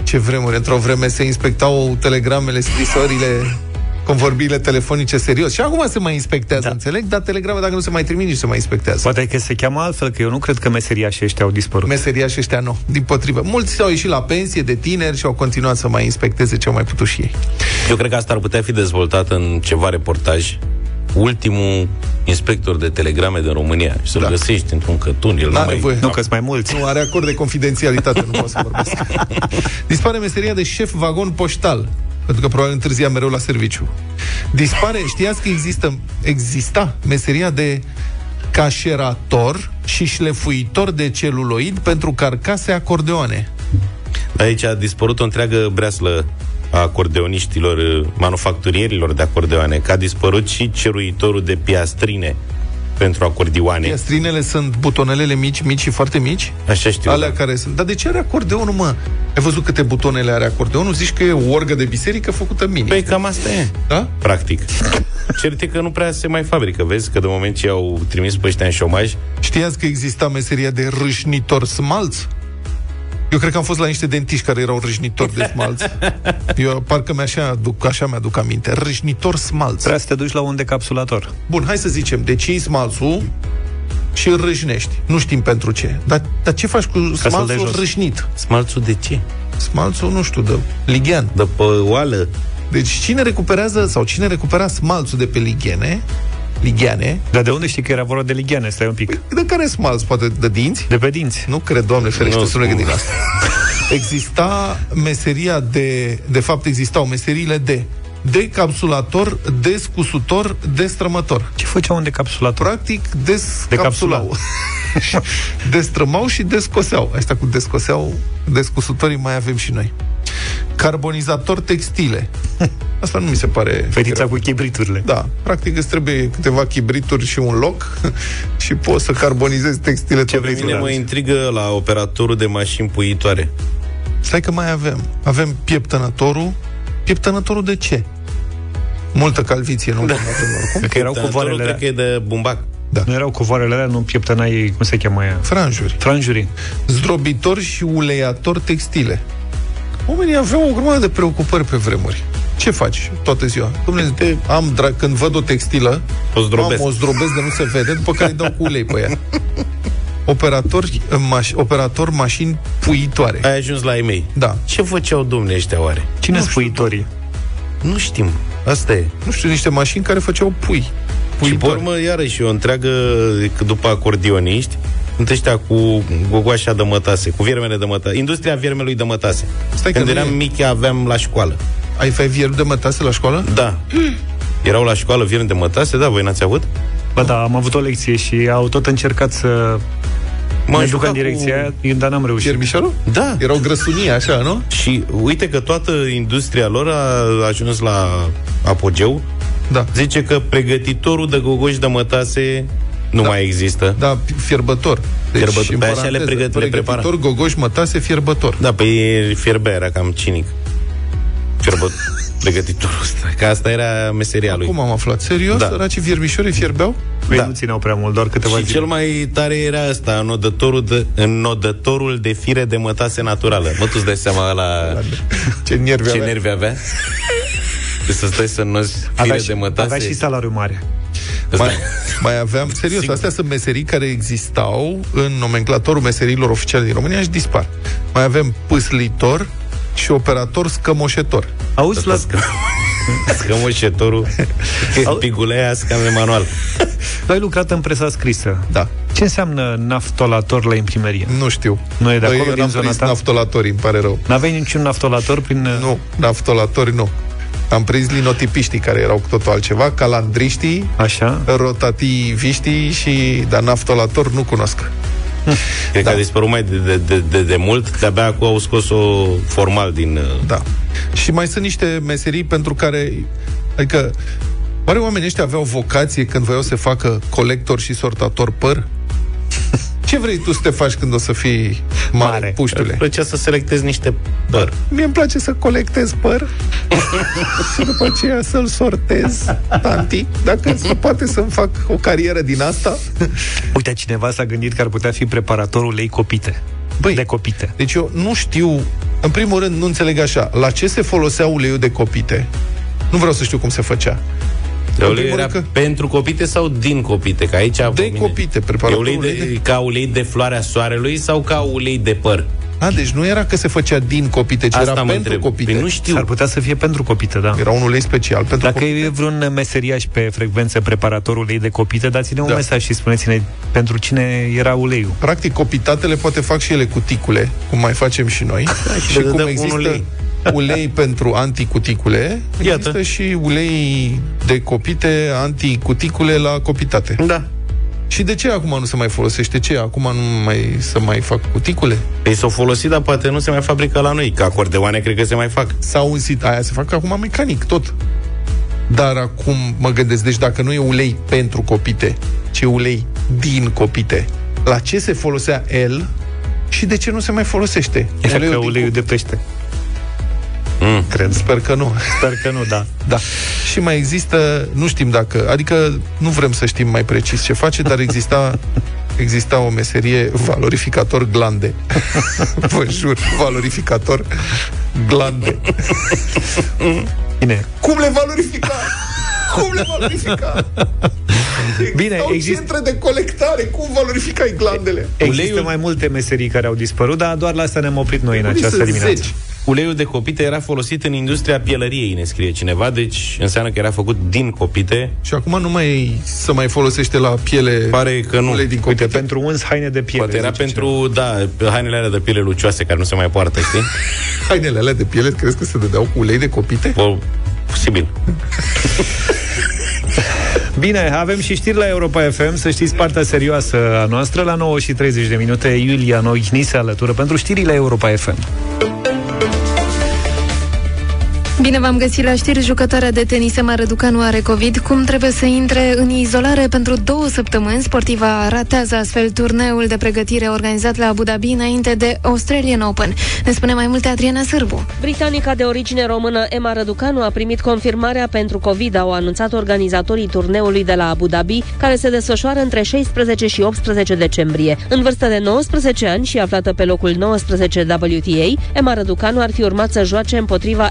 Ce vremuri, într-o vreme se inspectau telegramele, scrisorile, convorbirile telefonice serios. Și acum se mai inspectează, da. înțeleg, dar telegrame, dacă nu se mai trimit, nici se mai inspectează. Poate că se cheamă altfel, că eu nu cred că meseriașii ăștia au dispărut. Meseriași ăștia nu, din potrivă. Mulți au ieșit la pensie de tineri și au continuat să mai inspecteze ce au mai putut și ei. Eu cred că asta ar putea fi dezvoltat în ceva reportaj. Ultimul inspector de telegrame din România. Și să-l Da. găsești într-un cătun. El nu N-are mai... voie. Nu, că mai mulți. Nu are acord de confidențialitate, nu pot să vorbesc. Dispare meseria de șef vagon poștal, pentru că probabil întârzia mereu la serviciu. Dispare, știați că există, exista meseria de cașerator și șlefuitor de celuloid pentru carcase acordeoane. Aici a dispărut o întreagă breaslă a acordeoniștilor, manufacturierilor de acordeoane, că a dispărut și ceruitorul de piastrine pentru acordioane. Piastrinele sunt butonelele mici, mici și foarte mici? Așa știu. Alea da. care sunt. Dar de ce are acordeonul, mă? Ai văzut câte butonele are acordeonul? Zici că e o orgă de biserică făcută mini. Păi cam asta e, Da? practic. Cert e că nu prea se mai fabrică, vezi? Că de moment ce au trimis pe ăștia în șomaj, Știați că exista meseria de râșnitor smalț? Eu cred că am fost la niște dentiști care erau râșnitori de smalț. Eu parcă mi-așa aduc, așa mi-aduc aminte. Râșnitor smalț. Trebuie să te duci la un decapsulator. Bun, hai să zicem, deci iei smalțul și îl râșnești. Nu știm pentru ce. Dar, dar ce faci cu să-l dai smalțul jos. râșnit? smalțul de ce? Smalțul, nu știu, de lighean. De pe oală. Deci cine recuperează sau cine recupera smalțul de pe lighene, ligheane, Dar de unde știi că era vorba de ligheane? Stai un pic. de care smalț? Poate de dinți? De pe dinți. Nu cred, Doamne ferește, Nu să nu spun. gândim asta. Exista meseria de... De fapt, existau meseriile de decapsulator, descusutor, destrămător. Ce făcea un decapsulator? Practic, descapsulau. Destrămau și descoseau. Asta cu descoseau, descusutorii mai avem și noi. Carbonizator textile. Asta nu mi se pare... Fetița cu chibriturile. Da, practic îți trebuie câteva chibrituri și un loc și poți să carbonizezi textile Ce tot pe timpul. mine mă intrigă la operatorul de mașini puitoare. Stai că mai avem. Avem pieptănătorul. Pieptănătorul de ce? Multă calviție, nu? Da. Oricum. Că erau Tănătorul covoarele cred că e de bumbac. Da. Nu erau covoarele alea, nu pieptănai, cum se cheamă aia? Franjuri. Franjuri. Zdrobitor și uleiator textile. Oamenii aveau o grămadă de preocupări pe vremuri. Ce faci toată ziua? Dom'le, te, am dra- când văd o textilă, O zdrobesc. am o zdrobesc de nu se vede, după care îi dau cu ulei pe ea. Operator, maș- operator mașini puitoare. Ai ajuns la ei mei. Da. Ce făceau domne ăștia oare? Cine sunt puitorii? Nu știm. Asta e. Nu știu, niște mașini care făceau pui. Și pe Puitoare. urmă, iarăși, o întreagă, că după acordioniști, sunt ăștia cu gogoașa de mătase, cu viermele de mătase, industria viermelui de mătase. Stai că Când nu eram e. mici, aveam la școală. Ai fai viermi de mătase la școală? Da. Erau la școală viermi de mătase, da, voi n-ați avut? Bă, da, am avut o lecție și au tot încercat să M-am ne ducă jucat în direcția cu- aia, dar n-am reușit. Viermișorul? Da. Erau grăsunii, așa, nu? Și uite că toată industria lor a ajuns la apogeu. Da. Zice că pregătitorul de gogoși de mătase nu Da. mai există. Da, fierbător. Deci, Fierbător. în Pe așa le paranteză, pregăt- le prepara. pregătitor, gogoși, mătase, fierbător. Da, pe fierbea era cam cinic. Fierbă, pregătitorul ăsta. Că asta era meseria lui. Cum am aflat? Serios? Da. Da. Săracii viermișorii fierbeau? Păi Da. nu țineau prea mult, doar câteva Și zile. cel mai tare era asta, înodătorul de, înodătorul de fire de mătase naturală. Mă, tu îți dai seama la Ce nervi ce avea. nervi avea? Deci să stai să nozi fire avea, de și, mătase. avea și salariu mare. Mai, mai aveam, serios, Sigur. astea sunt meserii care existau în nomenclatorul meserilor oficiale din România și dispar. Mai avem pâslitor și operator scămoșetor. Auzi, la... Scămoșetorul Pigulea scame manual Tu ai lucrat în presa scrisă. Da. Ce înseamnă naftolator la imprimerie? Nu știu. Nu e de Noi acolo, din eram zona prins ta? naftolatori, îmi pare rău. N-aveai niciun naftolator prin... Nu, naftolatori nu. Am prins linotipiștii care erau cu totul altceva, calandriștii, Așa? rotativiștii și, dar naftolator nu cunosc. Cred Da. că a dispărut mai de, de, de, de, de mult De-abia acum au scos-o formal din... uh, Da. Și mai sunt niște meserii pentru care, adică, oare oamenii ăștia aveau vocație când voiau să facă colector și sortator păr? Ce vrei tu să te faci când o să fii mare, Mare. puștule? Îmi plăcea să selectezi niște păr Mie îmi place să colectez păr și după aceea să-l sortez, tanti. Dacă se poate să-mi fac o carieră din asta. Uite, cineva s-a gândit că ar putea fi preparatorul ulei copite. Băi, De copite. Deci eu nu știu, în primul rând nu înțeleg așa, la ce se folosea uleiul de copite? Nu vreau să știu cum se făcea. De În ulei primul era rând pentru copite sau din copite? Că aici De copite, E preparatorul ulei de, ulei de... ca ulei de floarea soarelui sau ca ulei de păr? A, deci nu era că se făcea din copite, ci Asta era mă pentru întreb. copite. Păi nu știu. S-ar putea să fie pentru copite, da. Era un ulei special pentru Dacă copite. e vreun meseriaș pe frecvență preparatorul ulei de copite, dați-ne un Da. mesaj și spuneți-ne pentru cine era uleiul. Practic, copitatele poate fac și ele cuticule, cum mai facem și noi. și le cum dăm un există ulei. ulei pentru anticuticule, există Iată. și ulei de copite anticuticule la copitate. Da. Și de ce acum nu se mai folosește? Ce? Acum nu mai să mai fac cuticule? Ei s-au folosit, dar poate nu se mai fabrică la noi. Că acordeoane cred că se mai fac. Sau un sit, aia se fac acum mecanic, tot. Dar acum mă gândesc, deci dacă nu e ulei pentru copite, ci e ulei din copite, la ce se folosea el și de ce nu se mai folosește? Așa că din uleiul de pește. Mm. Cred. Sper că nu. Sper că nu, da. Da. Și mai există, nu știm dacă, adică nu vrem să știm mai precis ce face, dar exista exista o meserie valorificator glande. Vă jur, valorificator glande. Bine. Cum le valorifica? Cum le valorifica? Bine, Au există- centre de colectare, cum valorificai glandele? Există Uleiul- mai multe meserii care au dispărut, dar doar la asta ne-am oprit noi în Unii această sunt dimineață. zeci. Uleiul de copite era folosit în industria pielăriei, ne scrie cineva, deci înseamnă că era făcut din copite. Și acum nu mai să mai folosește la piele Pare că nu. ulei din Uite, copite. pentru uns haine de piele. Poate era zice pentru, da, hainele alea de piele lucioase care nu se mai poartă, știi? Hainele alea de piele, crezi că se dădeau cu ulei de copite? O, posibil. Bine, avem și știri la Europa FM, să știți partea serioasă a noastră. La 9 și 30 de minute, Iulia Noihni se alătură pentru știrile Europa FM. Bine v-am găsit la știri. Jucătoarea de tenis Emma Răducanu are COVID. Cum trebuie să intre în izolare pentru două săptămâni? Sportiva ratează astfel turneul de pregătire organizat la Abu Dhabi înainte de Australian Open. Ne spune mai multe Adriana Sârbu. Britanica de origine română Emma Răducanu a primit confirmarea pentru COVID, au anunțat organizatorii turneului de la Abu Dhabi, care se desfășoară între 16 și 18 decembrie. În vârstă de 19 ani și aflată pe locul 19 WTA, Emma Răducanu ar fi urmat să joace împotriva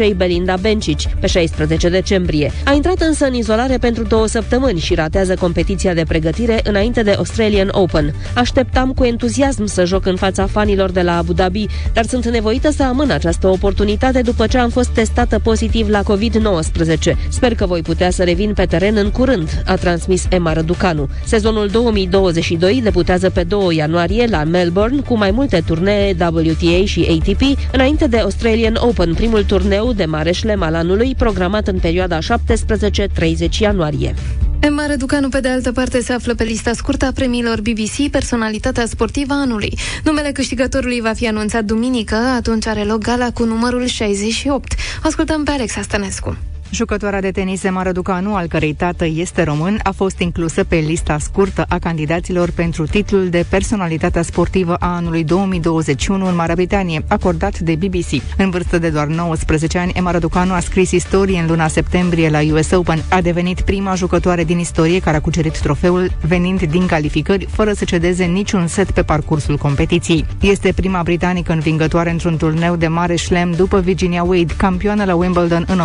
elvețiencei Belinda Bencic pe 16 decembrie. A intrat însă în izolare pentru două săptămâni și ratează competiția de pregătire înainte de Australian Open. Așteptam cu entuziasm să joc în fața fanilor de la Abu Dhabi, dar sunt nevoită să amân această oportunitate după ce am fost testată pozitiv la COVID-19. Sper că voi putea să revin pe teren în curând, a transmis Emma Răducanu. Sezonul 2022 debutează pe 2 ianuarie la Melbourne cu mai multe turnee WTA și ATP înainte de Australian Open, primul turneu de mare șlem al anului programat în perioada 17-30 ianuarie. Emma Răducanu, pe de altă parte, se află pe lista scurtă a premiilor BBC Personalitatea Sportivă a Anului. Numele câștigătorului va fi anunțat duminică, atunci are loc gala cu numărul 68. Ascultăm pe Alexa Stănescu. Jucătoarea de tenis Emma Răducanu, al cărei tată este român, a fost inclusă pe lista scurtă a candidaților pentru titlul de personalitatea sportivă a anului 2021 în Marea Britanie, acordat de BBC. În vârstă de doar 19 ani, Emma Răducanu a scris istorie în luna septembrie la US Open. A devenit prima jucătoare din istorie care a cucerit trofeul, venind din calificări, fără să cedeze niciun set pe parcursul competiției. Este prima britanică învingătoare într-un turneu de mare șlem după Virginia Wade, campioană la Wimbledon în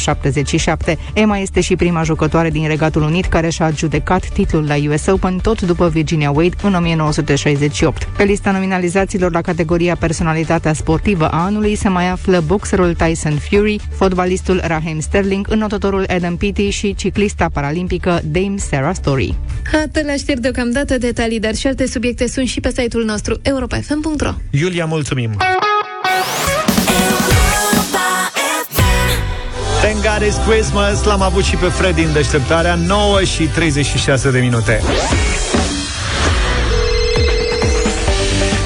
1977. 77. Emma este și prima jucătoare din Regatul Unit care și-a adjudecat titlul la US Open tot după Virginia Wade în 1968. Pe lista nominalizaților la categoria Personalitatea sportivă a anului se mai află boxerul Tyson Fury, fotbalistul Raheem Sterling, înotătorul Adam Peaty și ciclista paralimpică Dame Sarah Story. Atât la știri deocamdată, detalii, dar și alte subiecte sunt și pe site-ul nostru europa.fm.ro Iulia, mulțumim! Thank God it's Christmas. L-am avut și pe Freddy în deșteptarea. 9 și 36 de minute.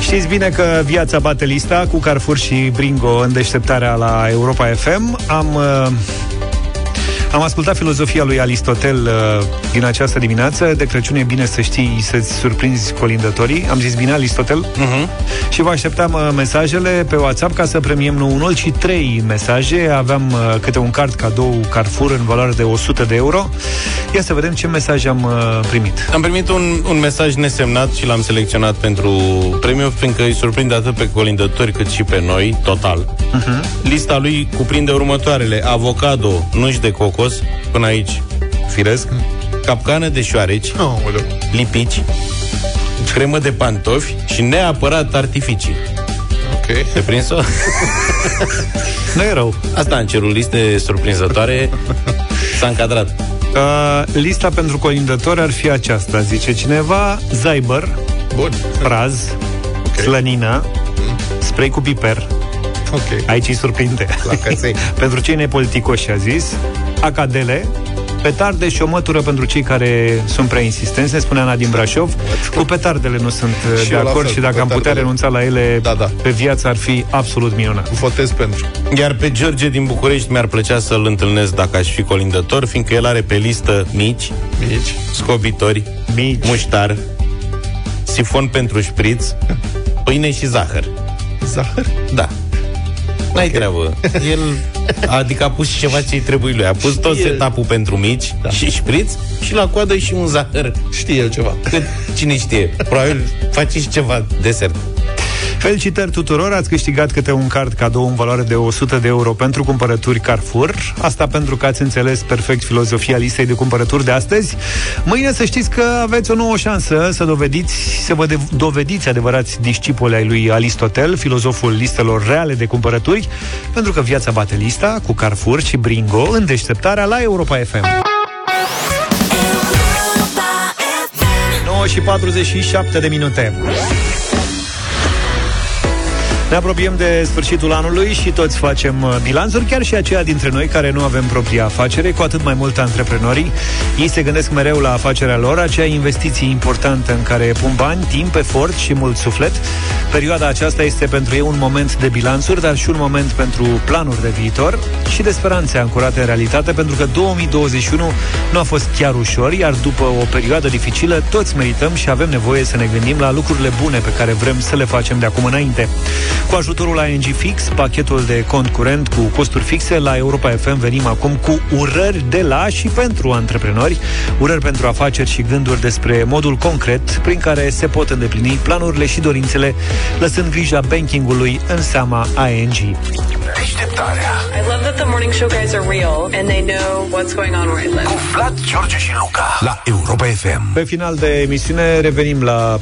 Știți bine că viața bate lista cu Carrefour și Bringo în deșteptarea la Europa FM. Am uh, am ascultat filozofia lui Aristotel uh, din această dimineață. De Crăciun e bine să știi să-ți surprinzi colindătorii. Am zis bine, Aristotel? Uh-huh. Și vă așteptam uh, mesajele pe WhatsApp ca să premiem nu unul, ci trei mesaje. Aveam uh, câte un card cadou Carrefour în valoare de 100 de euro. Ia să vedem ce mesaj am uh, primit. Am primit un, un mesaj nesemnat și l-am selecționat pentru premiu, fiindcă îi surprinde atât pe colindători cât și pe noi, total. Uh-huh. Lista lui cuprinde următoarele. Avocado, nuci de cocos, până aici, firesc, capcană de șoareci, oh, lipici, cremă de pantofi și neapărat artificii. Ok. Te prins-o? nu e rău. Asta în cerul liste surprinzătoare s-a încadrat. Uh, lista pentru colindători ar fi aceasta, zice cineva, Zyber, Bun. Praz, okay. Slănină, Mm. spray cu piper. Ok. Aici îi surprinde. La căței. pentru cei nepoliticoși, a zis, acadele, petarde și o mătură pentru cei care sunt prea insistenți, ne spune Ana din Brașov. Cu petardele nu sunt uh, Și de eu la acord fel, și cu dacă am putea petardele. renunța la ele Da, da. pe viață ar fi absolut minunat. Votez pentru. Iar pe George din București mi-ar plăcea să-l întâlnesc dacă aș fi colindător, fiindcă el are pe listă mici, Mici. scobitori, Mici. muștar, sifon pentru șpriț, pâine și zahăr. Zahăr? Da. N-ai treabă. El, adică a pus și ceva ce-i trebuie lui. A pus tot Știe. setup-ul pentru mici da. și șpriț și la coadă și un zahăr. Știe el ceva. Că cine știe, probabil face și ceva desert. Felicitări tuturor, ați câștigat câte un card cadou în valoare de 100 de euro pentru cumpărături Carrefour. Asta pentru că ați înțeles perfect filozofia listei de cumpărături de astăzi. Mâine să știți că aveți o nouă șansă să dovediți, să vă de- dovediți adevărați discipoli ai lui Aristotel, filozoful listelor reale de cumpărături, pentru că viața bate lista cu Carrefour și Bringo în deșteptarea la Europa FM. 9 și 47 de minute. Ne apropiem de sfârșitul anului și toți facem uh, bilanțuri, chiar și aceia dintre noi care nu avem propria afacere, cu atât mai mult antreprenorii. Ei se gândesc mereu la afacerea lor, acea investiție importantă în care pun bani, timp, efort și mult suflet. Perioada aceasta este pentru ei un moment de bilanțuri, dar și un moment pentru planuri de viitor și de speranțe ancorate în realitate, pentru că 2021 nu a fost chiar ușor, iar după o perioadă dificilă, toți merităm și avem nevoie să ne gândim la lucrurile bune pe care vrem să le facem de acum înainte. Cu ajutorul ING Fix, pachetul de cont curent cu costuri fixe, la Europa FM venim acum cu urări de la și pentru antreprenori, urări pentru afaceri și gânduri despre modul concret prin care se pot îndeplini planurile și dorințele, lăsând grija bankingului în seama ING. Deșteptarea I love that the morning show guys are real and they know what's going on where I live. cu Vlad, George și Luca la Europa FM. Pe final de emisiune revenim la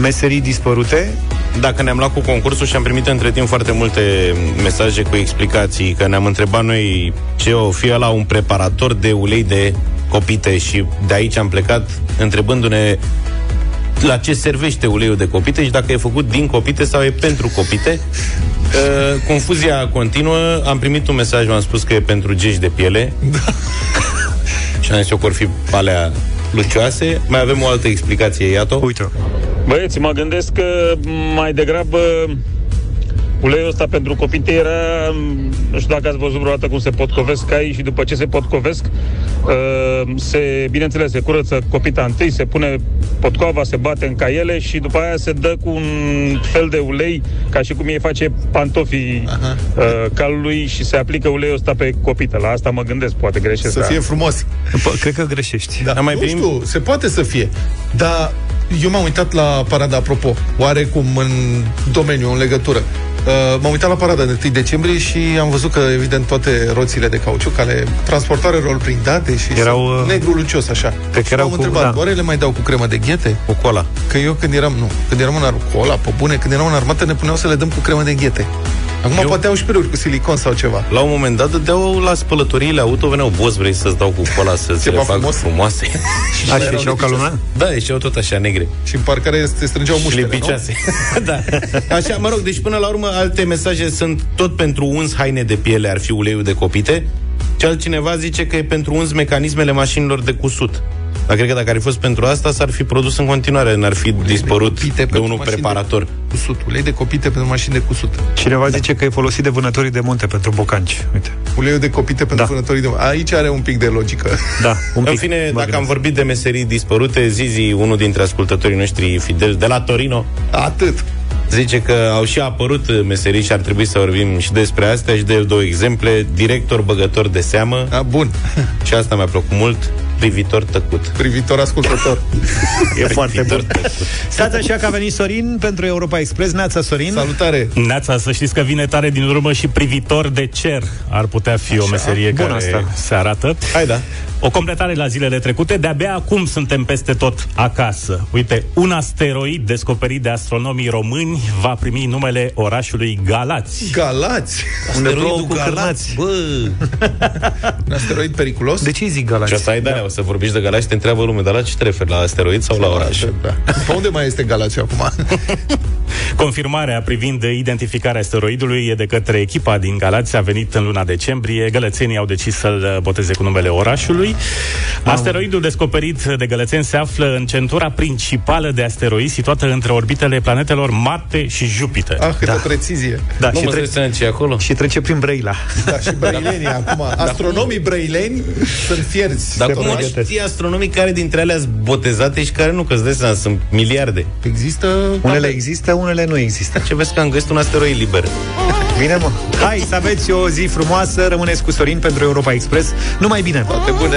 meserii dispărute. Dacă ne-am luat cu concursul și am primit între timp foarte multe mesaje cu explicații, că ne-am întrebat noi ce o fi la un preparator de ulei de copite și de aici am plecat întrebându-ne la ce servește uleiul de copite și dacă e făcut din copite sau e pentru copite. Uh, confuzia continuă. Am primit un mesaj, m-am spus că e pentru gești de piele. și am zis eu că or fi alea lucioase. Mai avem o altă explicație, iată. Uite. Băieți, mă gândesc că mai degrabă uleiul ăsta pentru copite era, nu știu dacă ați văzut vreodată cum se potcovesc cai și după ce se potcovesc, uh, se, bineînțeles, se curăță copita întâi, se pune potcoava, se bate în caiele și după aia se dă cu un fel de ulei, ca și cum ei face pantofii uh, calului și se aplică uleiul ăsta pe copită. La asta mă gândesc, poate greșesc. Să dar- fie frumos. Bă, cred că greșești. Da, mai nu primim- știu, se poate să fie. Dar eu m-am uitat la parada, apropo, oarecum în domeniu, în legătură. Uh, m-am uitat la parada de 1 decembrie și am văzut că, evident, toate roțile de cauciuc ale transportoarelor prin date și Erau, sunt uh, negru lucios, așa. cred că Și erau m-am cu- întrebat, da. oare le mai dau cu cremă de ghete? Cu cola. Că eu când eram, nu, când eram în ar- cola, pe bune, când eram în armată ne puneau să le dăm cu cremă de ghete. Acum Eu- poate au și peruri cu silicon sau ceva. La un moment dat dădeau la spălătoriile auto, veneau, boss, vrei să-ți dau cu cola să ți le Ceva fac frumos? frumoase? A, și ieșeau ca lumea? Da, ieșeau tot așa negre. Și în parcare se strângeau Și muștele, nu? lipicioase. da. Așa, mă rog, deci până la urmă alte mesaje sunt tot pentru uns haine de piele ar fi uleiul de copite și altcineva zice că e pentru uns mecanismele mașinilor de cusut. Dar cred că dacă ar fi fost pentru asta, s-ar fi produs în continuare, n-ar fi dispărut copite de pentru unul mașini de- preparator. Cusut, ulei de copite pentru mașini de cusut. Cineva zice că e folosit de vânătorii de munte pentru bocanci. Uite. Uleiul de copite pentru Da. vânătorii de... Aici are un pic de logică. Da, un În pic. fine, Mă dacă am gândesc. vorbit de meserii dispărute, Zizi, unul dintre ascultătorii noștri fideli de la Torino, Atât. zice că au și apărut meserii și ar trebui să vorbim și despre astea și de el două exemple. Director băgător de seamă A, bun. și asta mi-a plăcut mult, privitor tăcut. Privitor ascultător. E foarte bun. Stați așa că a venit Sorin pentru Europa Express. Neața, Sorin. Salutare. Neața, să știți că vine tare din urmă și privitor de cer ar putea fi o meserie Bun care asta. se arată. Hai da. O completare la zilele trecute, de-abia acum suntem peste tot acasă. Uite, un asteroid descoperit de astronomii români va primi numele orașului Galați. Galați. Unde plouă Asteroidul cu Galați, cârnați. Bă, Un asteroid periculos? De ce îi zic și Galați? asta e de da. o să vorbiști de Galați și te întreabă lumea, dar la ce te referi, la asteroid sau la oraș? Da. Pe unde mai este Galați acum? Confirmarea privind identificarea asteroidului e de către echipa din Galați, a venit în luna decembrie. Gălățenii au decis să-l boteze cu numele orașului. Asteroidul descoperit de gălățeni se află în centura principală de asteroizi situată între orbitele planetelor Marte și Jupiter. Ah, câtă precizie. Da, Nu și, mă tre- zice ce e acolo. și trece prin Brăila. Da, și brăilenii acum. Astronomii brăileni sunt fierți. Dar Se cum pregătesc. știi astronomii care dintre alea sunt botezate și care nu, că îți dai seama, sunt miliarde. Există... Unele există, unele nu există. Ce vezi că am găsit un asteroid liber. Bine, mă. Hai să aveți o zi frumoasă. Rămâneți cu Sorin pentru Europa Express. Numai bine. Toate bune.